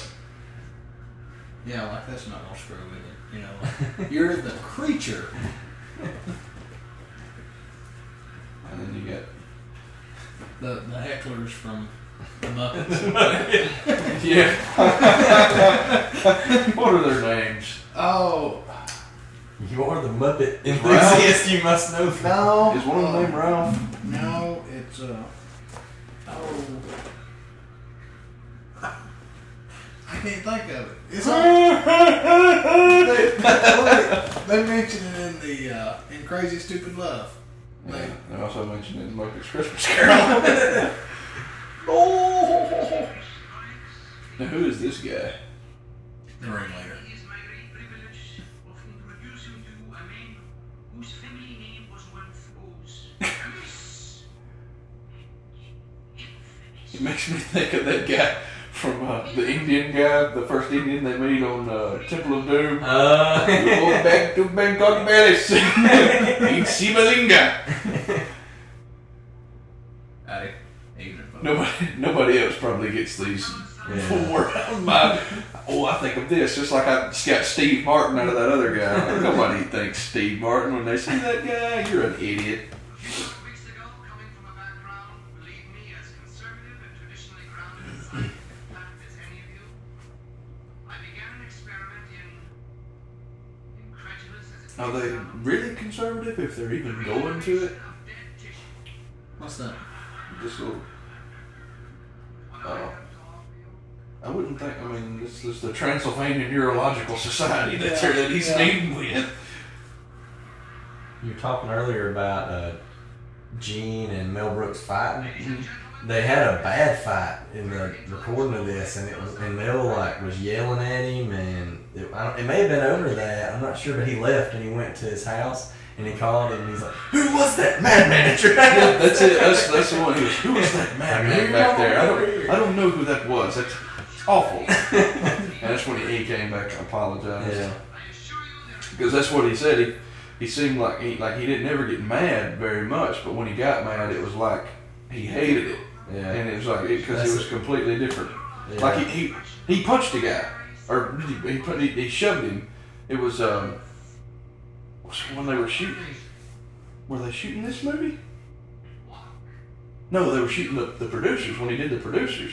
Yeah, like that's not gonna screw with it. You know, like, you're the creature. And then you get The the hecklers from the Muppets. yeah. what are their names? Oh You are the Muppet enthusiast. You must know. no! Is one of them named Ralph? No, it's uh. Oh. I can't think of it. It's on, they, they mention it in the uh, in Crazy Stupid Love. Yeah. They also mentioned it in Muppets Christmas Carol. Oh, now who is this guy? the ringleader. It makes me think of that guy from uh, the Indian guy, the first Indian they meet on uh, Temple of Doom. Uh, Go back to Pankot Palace. Eat Sivalinga. Hey. Nobody, nobody else probably gets these Yeah. four out of my. Oh, I think of this just like I just got Steve Martin out of that other guy. Nobody thinks Steve Martin when they see that guy. You're an idiot. Are they really conservative if they're even going to it? of dead tissue. What's that? This little. What I have to offer you I wouldn't think. I mean, this is the Transylvania Neurological Society that, Yeah, that he's yeah. meeting with. you were talking earlier about uh, Gene and Mel Brooks fighting. They had a bad fight in the recording of this, and it was and Mel like was yelling at him, and it, I don't, it may have been over that. I'm not sure, but he left and he went to his house and he called him. and He's like, "Who was that mad manager?" Yeah, that's it. That's that's the one. He was. Who was that madman back there? I don't. I don't know who that was. That's it's awful. and that's when he, he came back and apologized. yeah. I assure you Because that's what he said. He he seemed like he like he didn't ever get mad very much, but when he got mad, it was like he hated it, Yeah. and it was like because That's it was completely different. Yeah. Like he, he he punched a guy, or he he, put, he, he shoved him. It was um when they were shooting. Were they shooting this movie? No, they were shooting the, the producers when he did the producers.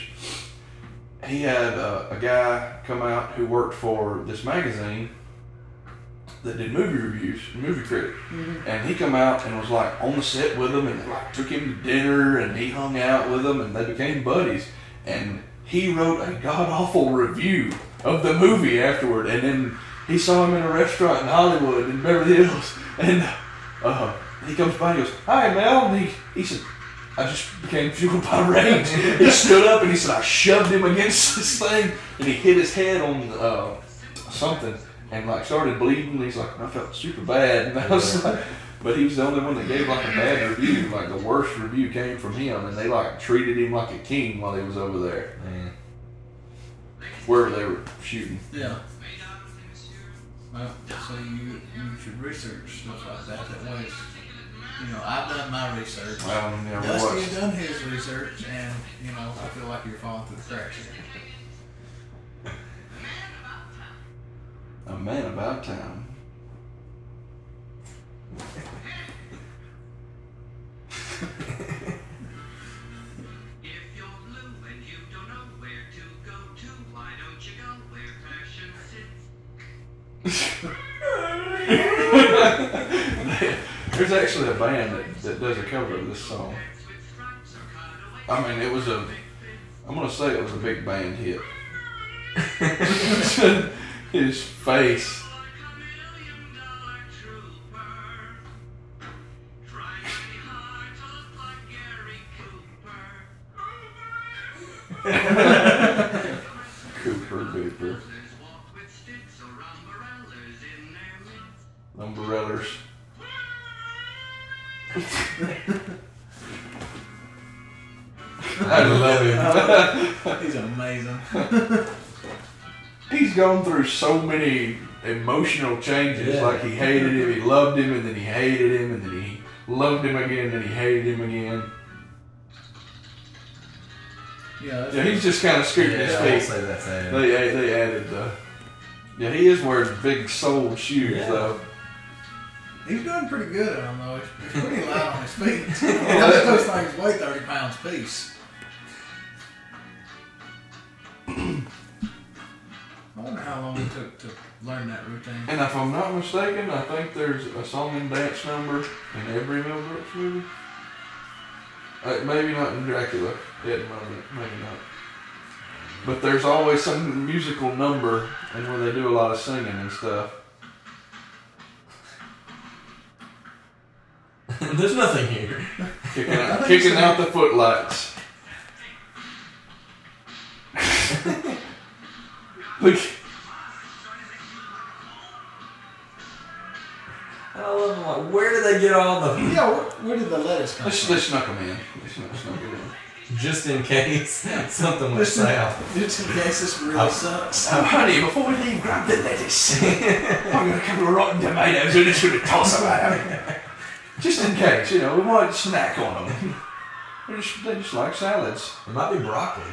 He had uh, a guy come out who worked for this magazine that did movie reviews, movie critic, and he come out and was like on the set with them, and they like took him to dinner, and he hung out with them, and they became buddies. And he wrote a god awful review of the movie afterward, and then he saw him in a restaurant in Hollywood in Beverly Hills, and uh, he comes by and goes, "Hi, Mel," and he, he said. I just became fueled by rage. he stood up and he said, I shoved him against this thing and he hit his head on uh, something and like started bleeding. And He's like, I felt super bad. And I was like, but he was the only one that gave like a bad review. Like the worst review came from him and they like treated him like a king while he was over there. Wherever they were shooting. Yeah. Mesdames et messieurs, Well, so you you should research stuff like that. That way, you know, I've done my research. Well, we Dusty has done his research, and you know, I feel like you're falling through the cracks here. a man about town. Band that, that does a cover of this song. I mean, it was a. I'm gonna say it was a big band hit. His face. Gone through so many emotional changes. Yeah. Like he hated him, he loved him, and then he hated him, and then he loved him again, and then he hated him again. Yeah, Yeah, he's just kind of scooting Yeah, his I will feet. say that's it. They they added the. Yeah, he is wearing big sole shoes Yeah. though. He's doing pretty good at them though. He's, pretty light on his feet. Those things weigh thirty pounds apiece. I wonder how long it took to learn that routine. And if I'm not mistaken, I think there's a song and dance number in every Mel Brooks movie. Uh, maybe not in Dracula. Yeah, maybe, maybe not. But there's always some musical number, and where they do a lot of singing and stuff. There's nothing here. Kicking out, kicking out the footlights. Look, And I love them. Like, where do they get all the? Yeah, where, where did the lettuce come let's, from? let's snuck them in. Let's snuck, snuck it in. Just in case something went Just south. just in case this really Oh. sucks. Oh, honey, before we leave, grab the lettuce. I've got a couple of rotten tomatoes and just going to toss them at him. Just in case, you know, we might snack on them. They just, they just like salads. It might be broccoli.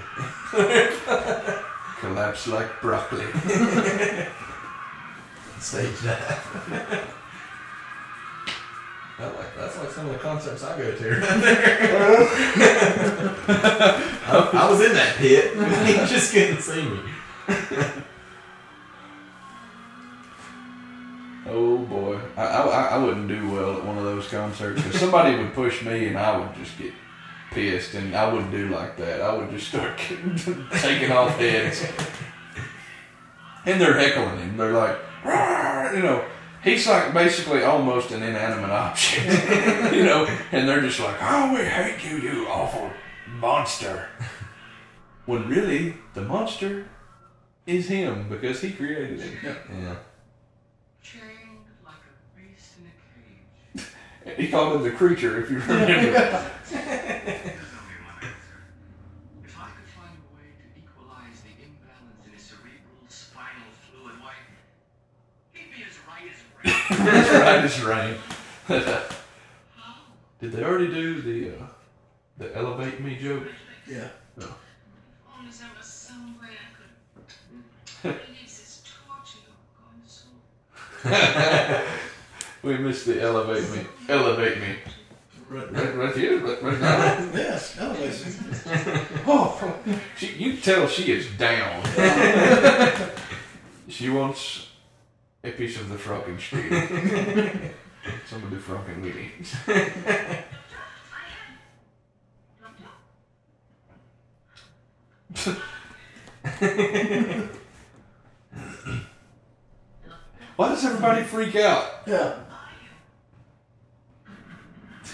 Collapse like broccoli. Stage dive. I like that's like some of the concerts I go to. I, I was in that pit. You just couldn't see me. Oh boy, I, I, I wouldn't do well at one of those concerts because somebody would push me and I would just get pissed and I wouldn't do like that. I would just start taking off heads. And they're heckling him. They're like, "Rawr," you know, he's like basically almost an inanimate object, you know, and they're just like, oh, we hate you, you awful monster. When really, the monster is him because he created him. Yeah. Chained like a beast in a cage. He called him the creature, if you remember. Here's only one answer. If I could find a way to equalize the imbalance in his cerebral spinal fluid, why, he'd be as right as rain. That's right, it's rain. Did they already do the uh, the elevate me joke? Yeah. We missed the elevate me. Elevate me. Right, Right, right here, right, right now. Yes, elevator. Oh, she, you tell she is down. she wants a piece of the Frankenstein. Some of the Frankenweenie. Why does everybody freak out? Yeah.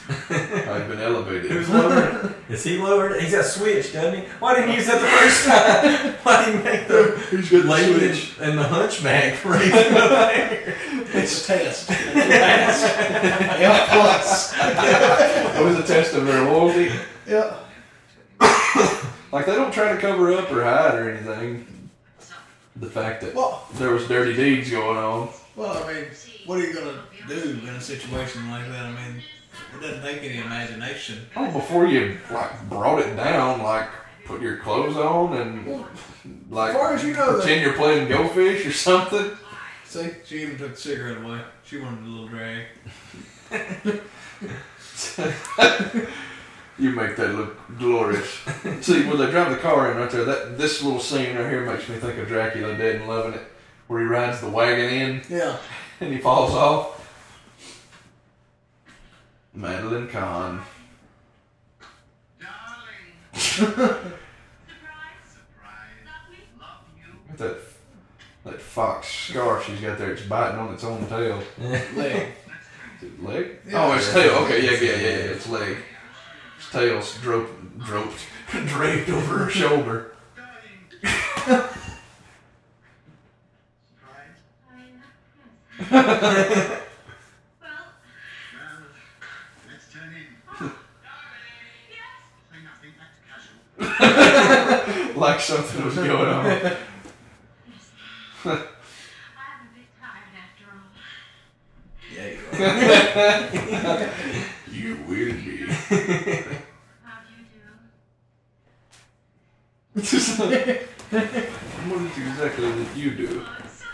I've been elevated. Who's lowered? Is he lowered? He's got a switch, doesn't he? Why didn't he use that the first time? Why didn't he make the Who's got the lady switch? and the hunchback raise up there? It's a test. yeah, plus. It was a test of their loyalty. Yeah. Like they don't try to cover up or hide or anything. The fact that Well, there was dirty deeds going on. well, I mean, what are you gonna do in a situation like that? I mean, it doesn't take any imagination. Oh, before you like brought it down, like put your clothes on and like As far as you know, pretend you're playing Go Fish or something. See, she even took the cigarette away. She wanted a little drag. You make that look glorious. See, when they drive the car in right there, that this little scene right here makes me think of Dracula Dead and Loving It, where he rides the wagon in Yeah. and he falls off. Madeline Kahn. Darling, Surprise? surprise, Love you. That that fox scarf she's got there. It's biting on its own tail. Leg. Is it leg? Yeah. oh, it's tail. Okay, yeah, yeah, yeah, yeah. It's leg. Its tail's draped, draped, draped over her shoulder. Like something was going on. I am a bit tired after all. Yeah, you are. You will be. How do you do? what is it exactly that you do? Oh, I'm so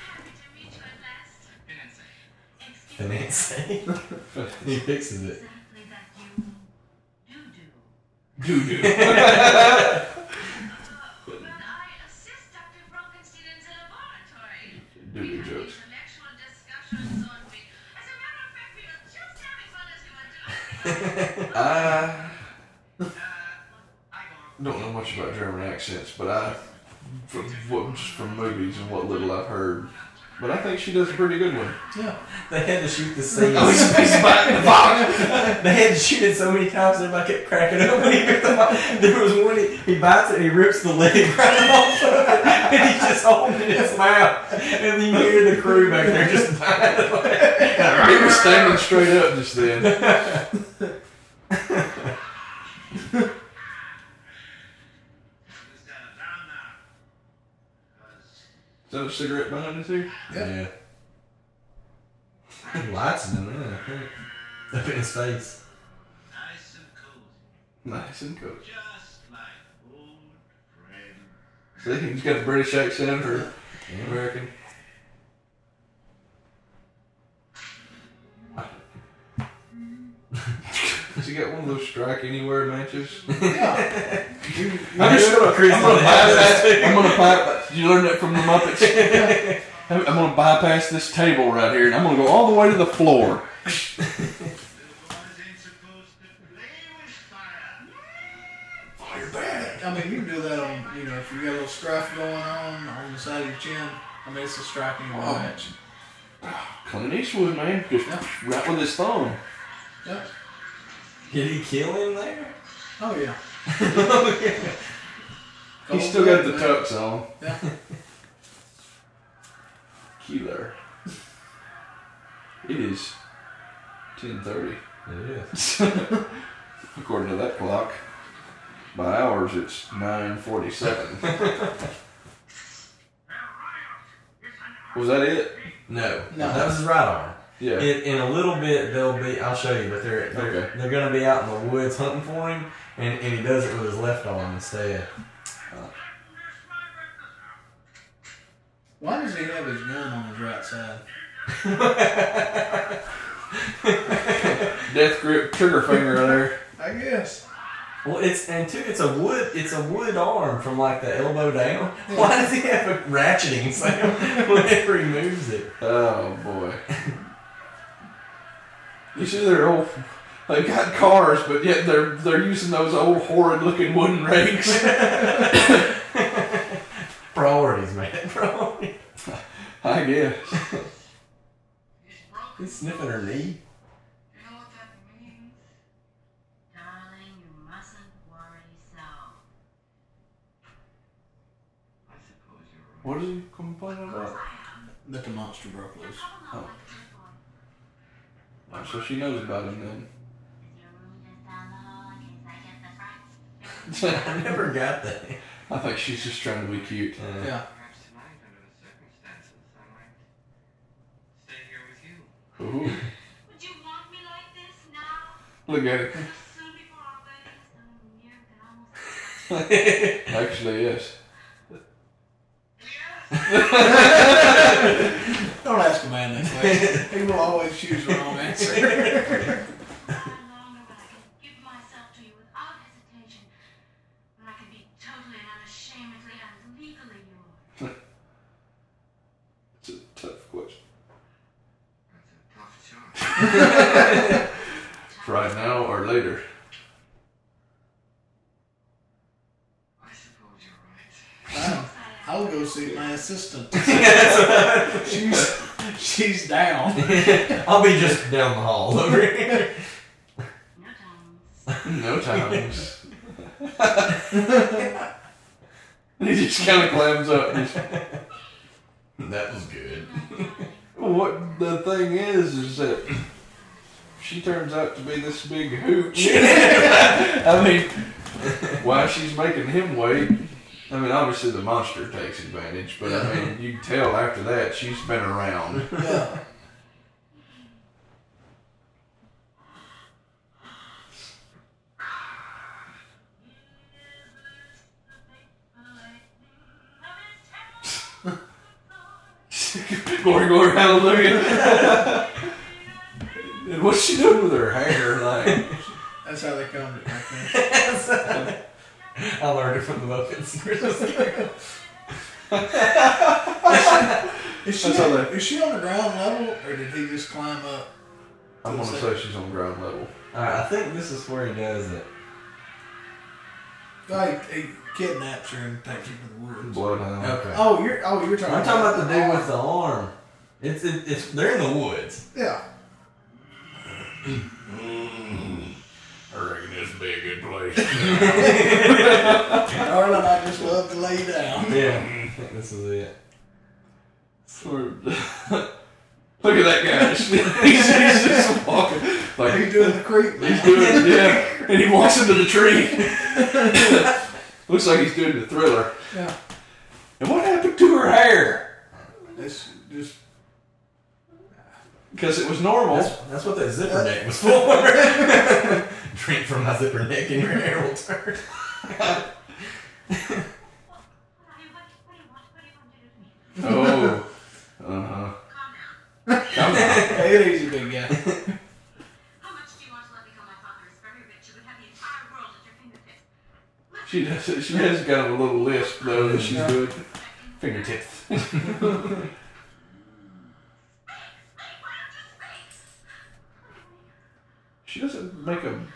happy Do we do have jokes. intellectual discussions on me. As a matter of fact, we were just having fun as we were doing it. I Uh, I don't know much about German accents, but I, from what just from movies and what little I've heard, but I think she does a pretty good one. Yeah. They had to shoot the scene. Oh, he's, he's biting the fox. They had to shoot it so many times everybody kept cracking up when he bit the fox. There was one, he, he bites it and he rips the leg right off of it. And he's just holding it in his mouth. And then you hear the crew back there just biting He was standing straight up just then. Cigarette behind his ear. Yep. Yeah. Lights in there, I think. Up in his face. Nice and cozy. Nice and cool. Just like old friends. See, he's got the British accent or American. Has he got one of those strike anywhere matches? Yeah. You, you I'm just gonna, Chris I'm gonna bypass. I'm gonna bypass. Did you learn that from the Muppets? I'm I'm gonna bypass this table right here, and I'm gonna go all the way to the floor. The boys ain't supposed to play with fire. Fire bad. I mean, you can do that on, you know, if you got a little strife going on on the side of your chin. I mean, it's a striking Oh. match. Clint Eastwood, man, just Yeah. right with his thumb. Yep. Did he kill him there? Oh, yeah. He still got the Cold-blooded, tux on. Yeah. Killer. It is ten thirty. It is. According to that clock. By hours, it's nine forty-seven. Was that it? No. No. That was his right arm. Yeah. In, in a little bit, they'll be. I'll show you, but they're they're, Okay. they're going to be out in the woods hunting for him, and, and he does it with his left arm instead. Why does he have his gun on his right side? Death grip trigger finger there. I guess. Well, it's and two, it's a wood, it's a wood arm from like the elbow down. Why does he have a ratcheting sound whenever he moves it? Oh boy. You see they're old they've got cars, but yet they're they're using those old horrid looking wooden rakes. Priorities, man. Priorities. I guess. He's. He's sniffing her knee. You know what that means? Darling, you mustn't worry so. I suppose you're right. What is he complaining about? That the monster broke loose. Oh. So she knows about him then. Is your room just down the hall in case I get the fright? I never got that. I think she's just trying to be cute. Uh, Yeah. Perhaps tonight, under the circumstances, I might stay here with you. Ooh. Would you want me like this now? Look at it. Actually, soon before our wedding is so near, we can almost Actually, yes. Don't ask a man that question. he will always choose the wrong answer. try longer, but I can give myself to you without hesitation. But I can be totally and unashamedly and legally yours. It's a tough question. That's a tough choice. Right now or later. I suppose you're right. Fine. I'll go see my assistant. she's she's down. I'll be just down the hall over here. No times. No times. he just kind of clams up. and just- That was good. What the thing is, is that she turns out to be this big hooch. I mean, while she's making him wait, I mean, obviously the monster takes advantage, but I mean, you can tell after that she's been around. Yeah. glory, glory, hallelujah. and what's she doing with her hair? Like, That's how they combed it back then. I learned it from the Muppets. Is she, That's how on, they- is she on the ground level, or did he just climb up? I'm gonna say she's on ground level. Alright, I think this is where he does it. Oh, like he kidnaps her and takes her to the woods. Bloodhound. Okay. Oh, you're oh you're talking. I'm talking about the dude with the arm. It's it, it's they're in the woods. Yeah. I reckon this be a good place. Darling, I just love to lay down. Yeah. I think this is it. Look at that guy. he's, he's just walking. Like, He's doing the creep He's man. doing, yeah, and he walks into the tree. Looks like he's doing the thriller. Yeah. And what happened to her hair? It's just Because it was normal. That's, that's what that zipper neck was for. Drink from my zipper neck and your hair will turn. Oh. Uh huh. Calm down. Come on. take it easy, big guy. How much do you want to let me go? My father is very rich. You would have the entire world at your fingertips. Let She does. She has got a little lisp though that she's Yeah. good. Fingertips. Wait, why don't you speak? She doesn't make a. You can't.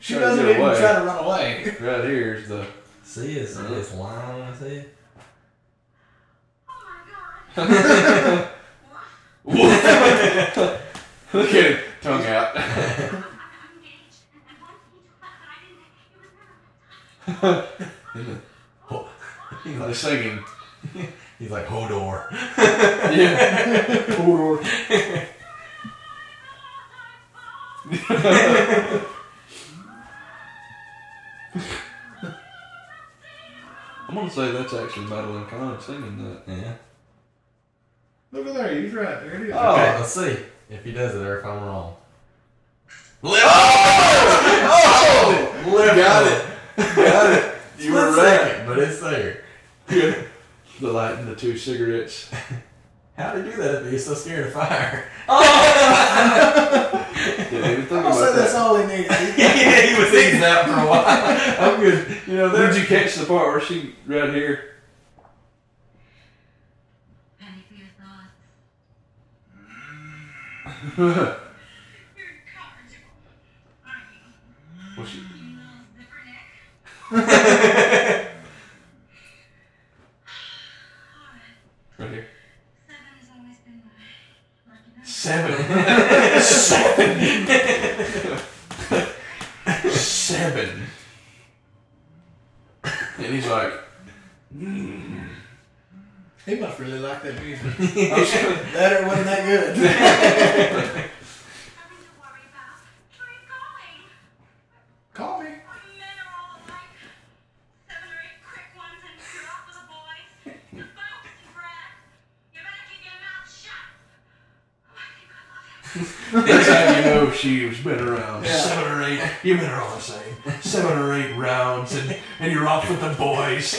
She doesn't even away. try to run away. Right here's the. See his, uh-huh. see his line on his head? Oh my god. Look at it, tongue out. I'm engaged. And, and once he took that, but I didn't. It was never. He's, like, singing. he's like, Hodor. Yeah. Hold I'm gonna say that's actually Madeline Kahn singing that. Yeah. Look at there, he's right. There it is. Oh. Okay, let's see if he does it or if I'm wrong. Left. Oh! Left Got it. Got it. You were right. but it's there. The light and the two cigarettes. How'd he do that if he's so scared of fire? Didn't oh! Even think I'm say about that's that. all he needed. yeah, he was eating that for a while. I'm good. You know, Did you catch the part where she right here? Penny for your thoughts. well, You're incorrigible. Aren't you? she, You little zipper right here. Seven has always been my lucky number. Seven. Seven. Seven. And he's like, He must really like that music. "Oh, That or wasn't that good. how you know she's been around. Yeah. Seven or eight. You've been around the same. Seven or eight rounds, and, and you're off with the boys.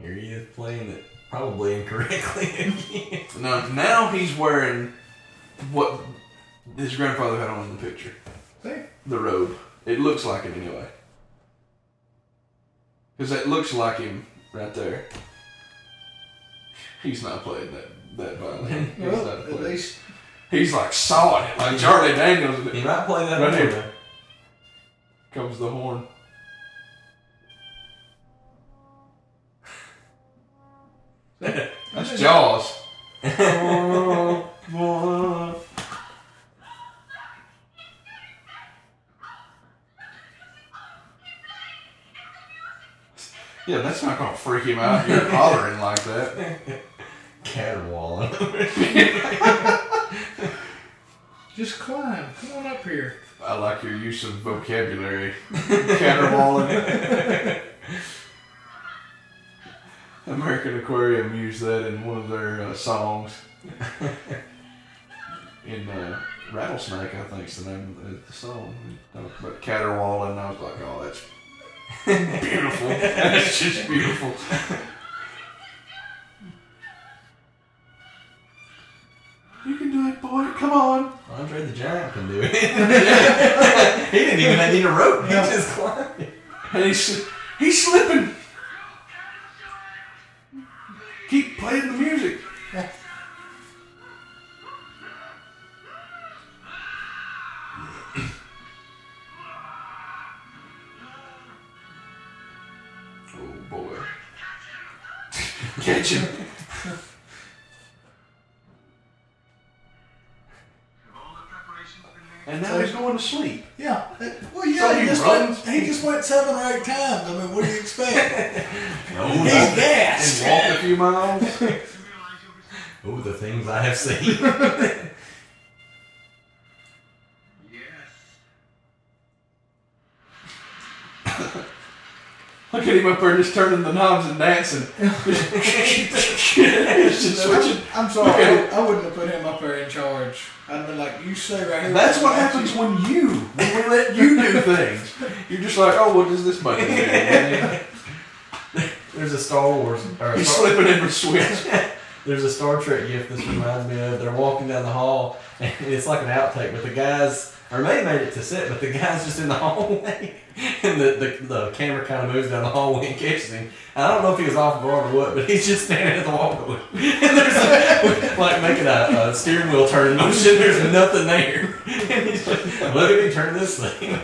Here he is playing it probably incorrectly again. Now, now he's wearing what his grandfather had on in the picture. See? The robe. It looks like him anyway. Because it looks like him right there. He's not playing that, that violin. He's Well, not at playing. least He's like sawing it, like Charlie Daniels. He might play that Right right here. Comes the horn. That's Jaws. yeah, that's not gonna freak him out. You're hollering like that. Caterwauling. just climb. Come on up here. I like your use of vocabulary. Caterwauling. American Aquarium used that in one of their uh, songs. in uh, Rattlesnake, I think is the name of the song. But talked caterwauling, I was like, oh, that's beautiful. that's just beautiful. You can do it, boy. Come on. Andre the Giant can do it. he didn't even need a rope. He just climbed. And he's, he's slipping. Keep playing the music. oh boy. Catch him. And now he's going to sleep. Yeah. Well, yeah. So he, he just runs- went, he just went seven or eight times. I mean, what do you expect? Oh, He's the, gassed. And walk a few miles. You realize you'll receive? oh, the things I have seen. Look at at him up there just turning the knobs and dancing. just switching. I'm, I'm sorry, Okay. I, I wouldn't have put him up there in charge. I'd have been like, you stay right here. That's what happens when you, when we let you do things. You're just like, oh, what does this button do? And There's a Star Wars. Or a He's Star, slipping every switch. there's a Star Trek gift this reminds me of. They're walking down the hall, and it's like an outtake, but the guys, or maybe made it to set, but the guy's just in the hallway, and the, the, the camera kind of moves down the hallway and catches him. And I don't know if he was off guard or what, but he's just standing at the wall going, and there's a, like making a, a steering wheel turn motion. There's nothing there, and he's just look at me turn this thing.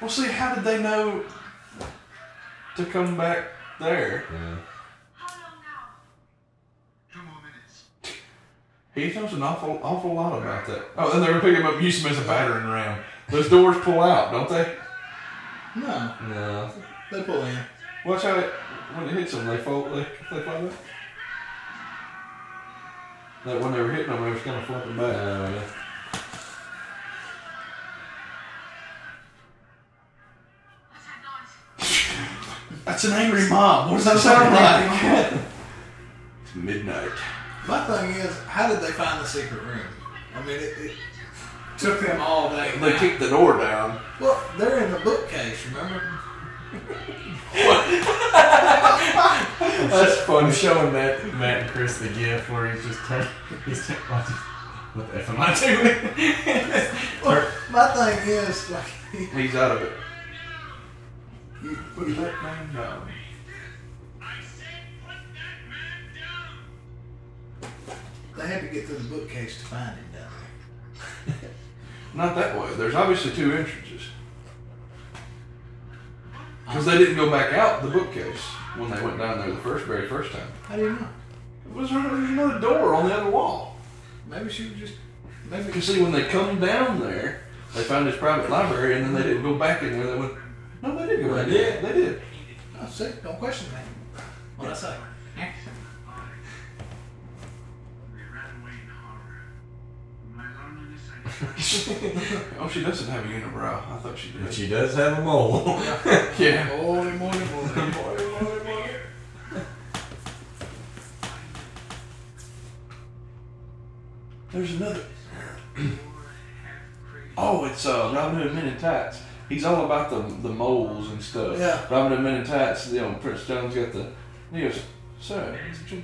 Well, see, how did they know to come back there? How long now? Two more minutes. He knows an awful, awful lot about that. Oh, and they were picking him up, use him as a battering ram. Those doors pull out, don't they? No, No, they pull in. Watch how it, when it hits them, they fall, they, they fall back. That when they were hitting them, they was kind of flipping back. no, yeah. What's that noise? That's an angry mob. What does that sound like? it's midnight. My thing is, how did they find the secret room? I mean, it, it took them all day. They kicked the door down. Well, they're in the bookcase, remember? That's I'm uh, showing Matt, Matt and Chris the gift where he's just turning. He's turning. What the f am I doing? Well, my thing is, like, He's out of it. You put that man down. They had to get through the bookcase to find him down there. Not that way. There's obviously two entrances. Because they didn't go back out the bookcase when they went down there the first, very first time. How do you know? It was there was another door on the other wall. Maybe she was just. Maybe You see, when they come down there, they found this private library, and then they didn't go back in there. They went, no, they did go back. They did. They did. I see. Don't question me. What I say? Oh, she doesn't have a unibrow. I thought she did. But she does have a mole. Yeah. Holy moly, moly. There's another. Oh, it's uh, Robin Hood Men in Tights. He's all about the the moles and stuff. Yeah. Robin Hood Men in Tights. You know, Prince John's got the. He goes, sir, it's your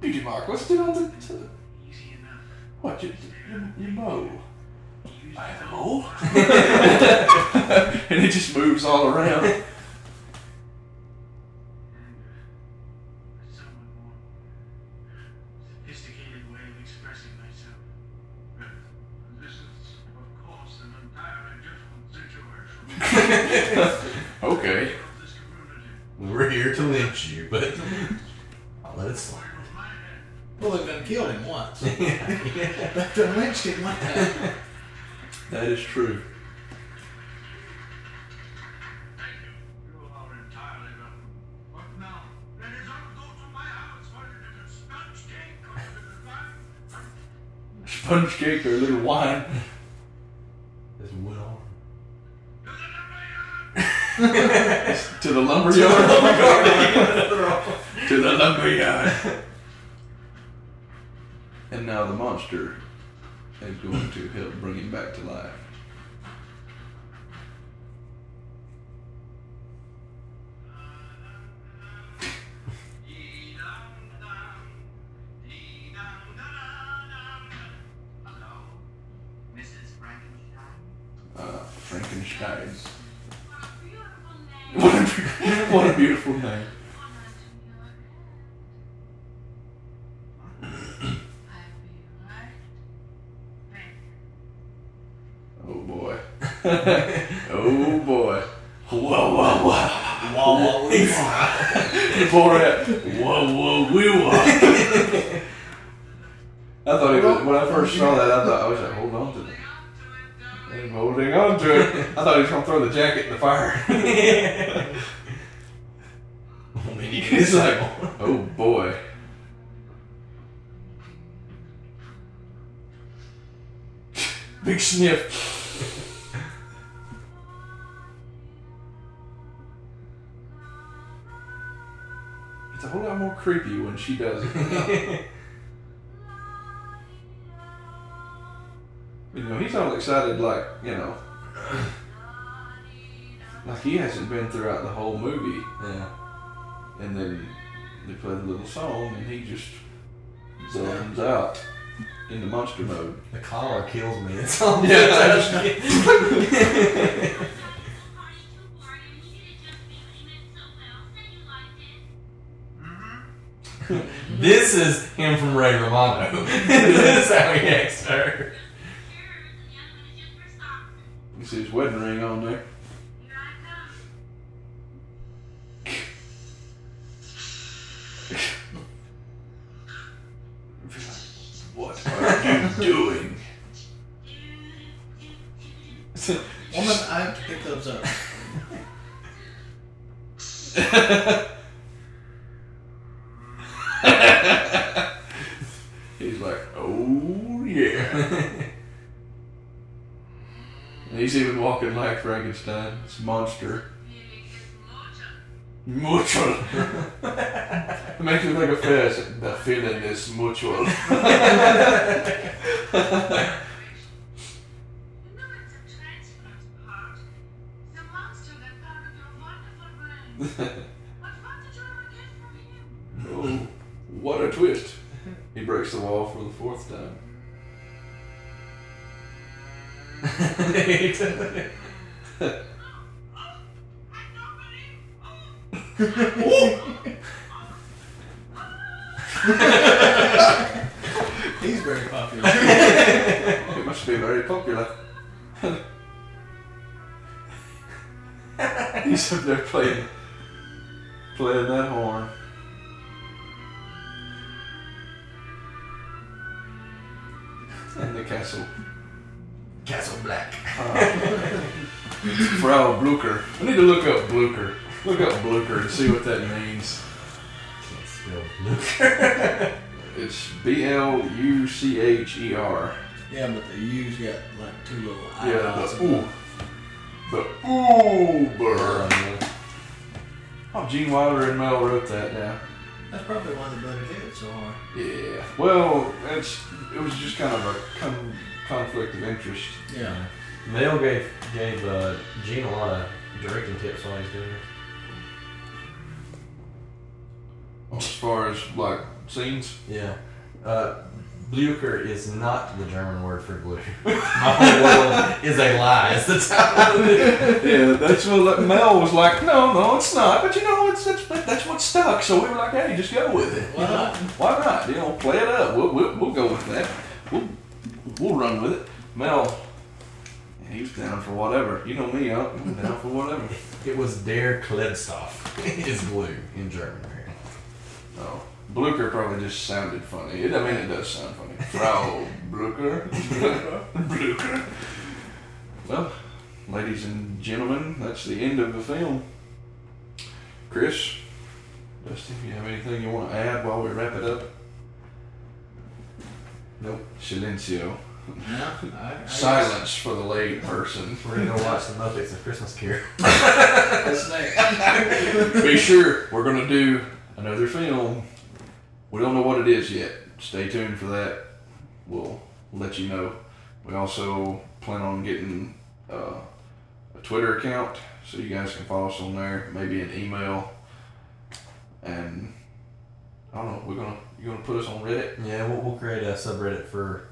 beauty mark. What's doing on the, to easy enough. what? Your, your, your mole. Use I have a mole. and it just moves all around. anger. A somewhat more sophisticated way of expressing myself. This is, of course, an entirely situation. Okay. Of this community. We're here to lynch you, but I'll let it slide. Well, they've done killed him once. They've done lynched him one time. That is true. Thank you. You are entirely welcome. But now, let us all my house for a little sponge cake or a little wine. Sponge cake or a little wine. There's wood on. to the lumberyard. to the lumberyard. and now the monster is going to help bring him back to life. Kills me. It's all Yeah. Party to party, and you did it just because you meant so well. Say you liked it. Mm-hmm. This is him from Ray Romano. this is how he acts her. Cheers, and the other one is just for socks. You see his wedding ring on there. Here I come. What are you doing? He's like, oh yeah. he's even walking like Frankenstein. It's a monster. Mutual. it makes me think of Fez. The feeling is mutual. Oh, what a twist. He breaks the wall for the fourth time. I don't believe. He's very popular. It must be very popular. He's up there playing, playing that horn. And the castle. Castle Black. Uh, Frau Blücher. I need to look up Blücher. Look up Blücher and see what that means. Can't spell Luke. It's B L U C H E R. yeah, but the U's got like two little Yeah, eyes. the ooh. The Uber. Oh, Gene Wilder and Mel wrote that Yeah. That's probably why the budget hit so hard. Yeah. Well, it's it was just kind of a con- conflict of interest. Yeah. Mel gave gave uh, Gene a lot of directing tips while he's doing it. As far as like scenes. Yeah. Uh, Blücher is not the German word for blue. My whole world is a lie. It's the title. yeah, that's what Mel was like. No, no, it's not. But you know, it's, it's that's what stuck. So we were like, hey, just go with it. Why You know? not? Why not? You know, play it up. We'll, we'll, we'll go with that. We'll, we'll run with it. Mel, he was down for whatever. You know me, I'm down for whatever. It was Der Klebstoff is blue in German. apparently. Oh, Blücher probably just sounded funny. It, I mean, it does sound funny. Frau Blücher. Blücher. Well, ladies and gentlemen, that's the end of the film. Chris, Dusty, if you have anything you want to add while we wrap it up? Nope. Silencio. No, I, I Silence for the lay person. We're gonna go watch the Muppets of Christmas Carol. That's next. Be sure we're gonna do another film. We don't know what it is yet. Stay tuned for that. We'll let you know. We also plan on getting uh, a Twitter account so you guys can follow us on there. Maybe an email. And I don't know. We're gonna you gonna put us on Reddit? Yeah, we'll, we'll create a subreddit for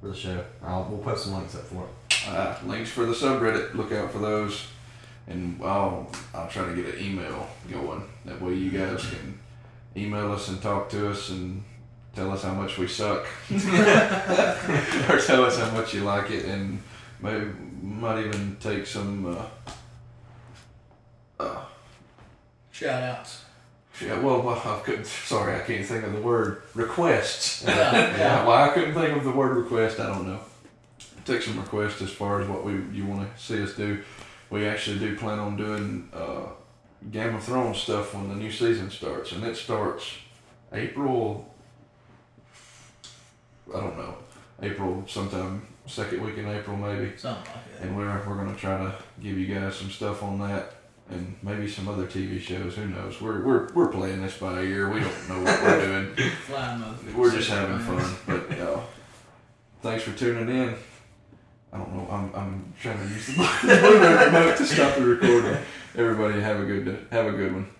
for the show. I'll, we'll post some links up for it. Uh, links for the subreddit. Look out for those. And I'll I'll try to get an email going. That way you guys can email us and talk to us and tell us how much we suck, or tell us how much you like it, and maybe might even take some. Uh, uh, Shout outs. yeah, well, well, I couldn't. Sorry, I can't think of the word requests. Yeah, Yeah, why I couldn't think of the word request, I don't know. Take some requests as far as what we you want to see us do. We actually do plan on doing uh, Game of Thrones stuff when the new season starts, and it starts April. I don't know, April sometime second week in April maybe, Something like that. and we're we're gonna try to give you guys some stuff on that, and maybe some other TV shows. Who knows? We're we're we're playing this by ear. We don't know what we're doing. We're just having fun. But uh, thanks for tuning in. I don't know. I'm I'm trying to use the remote to stop the recording. Everybody have a good have a good one.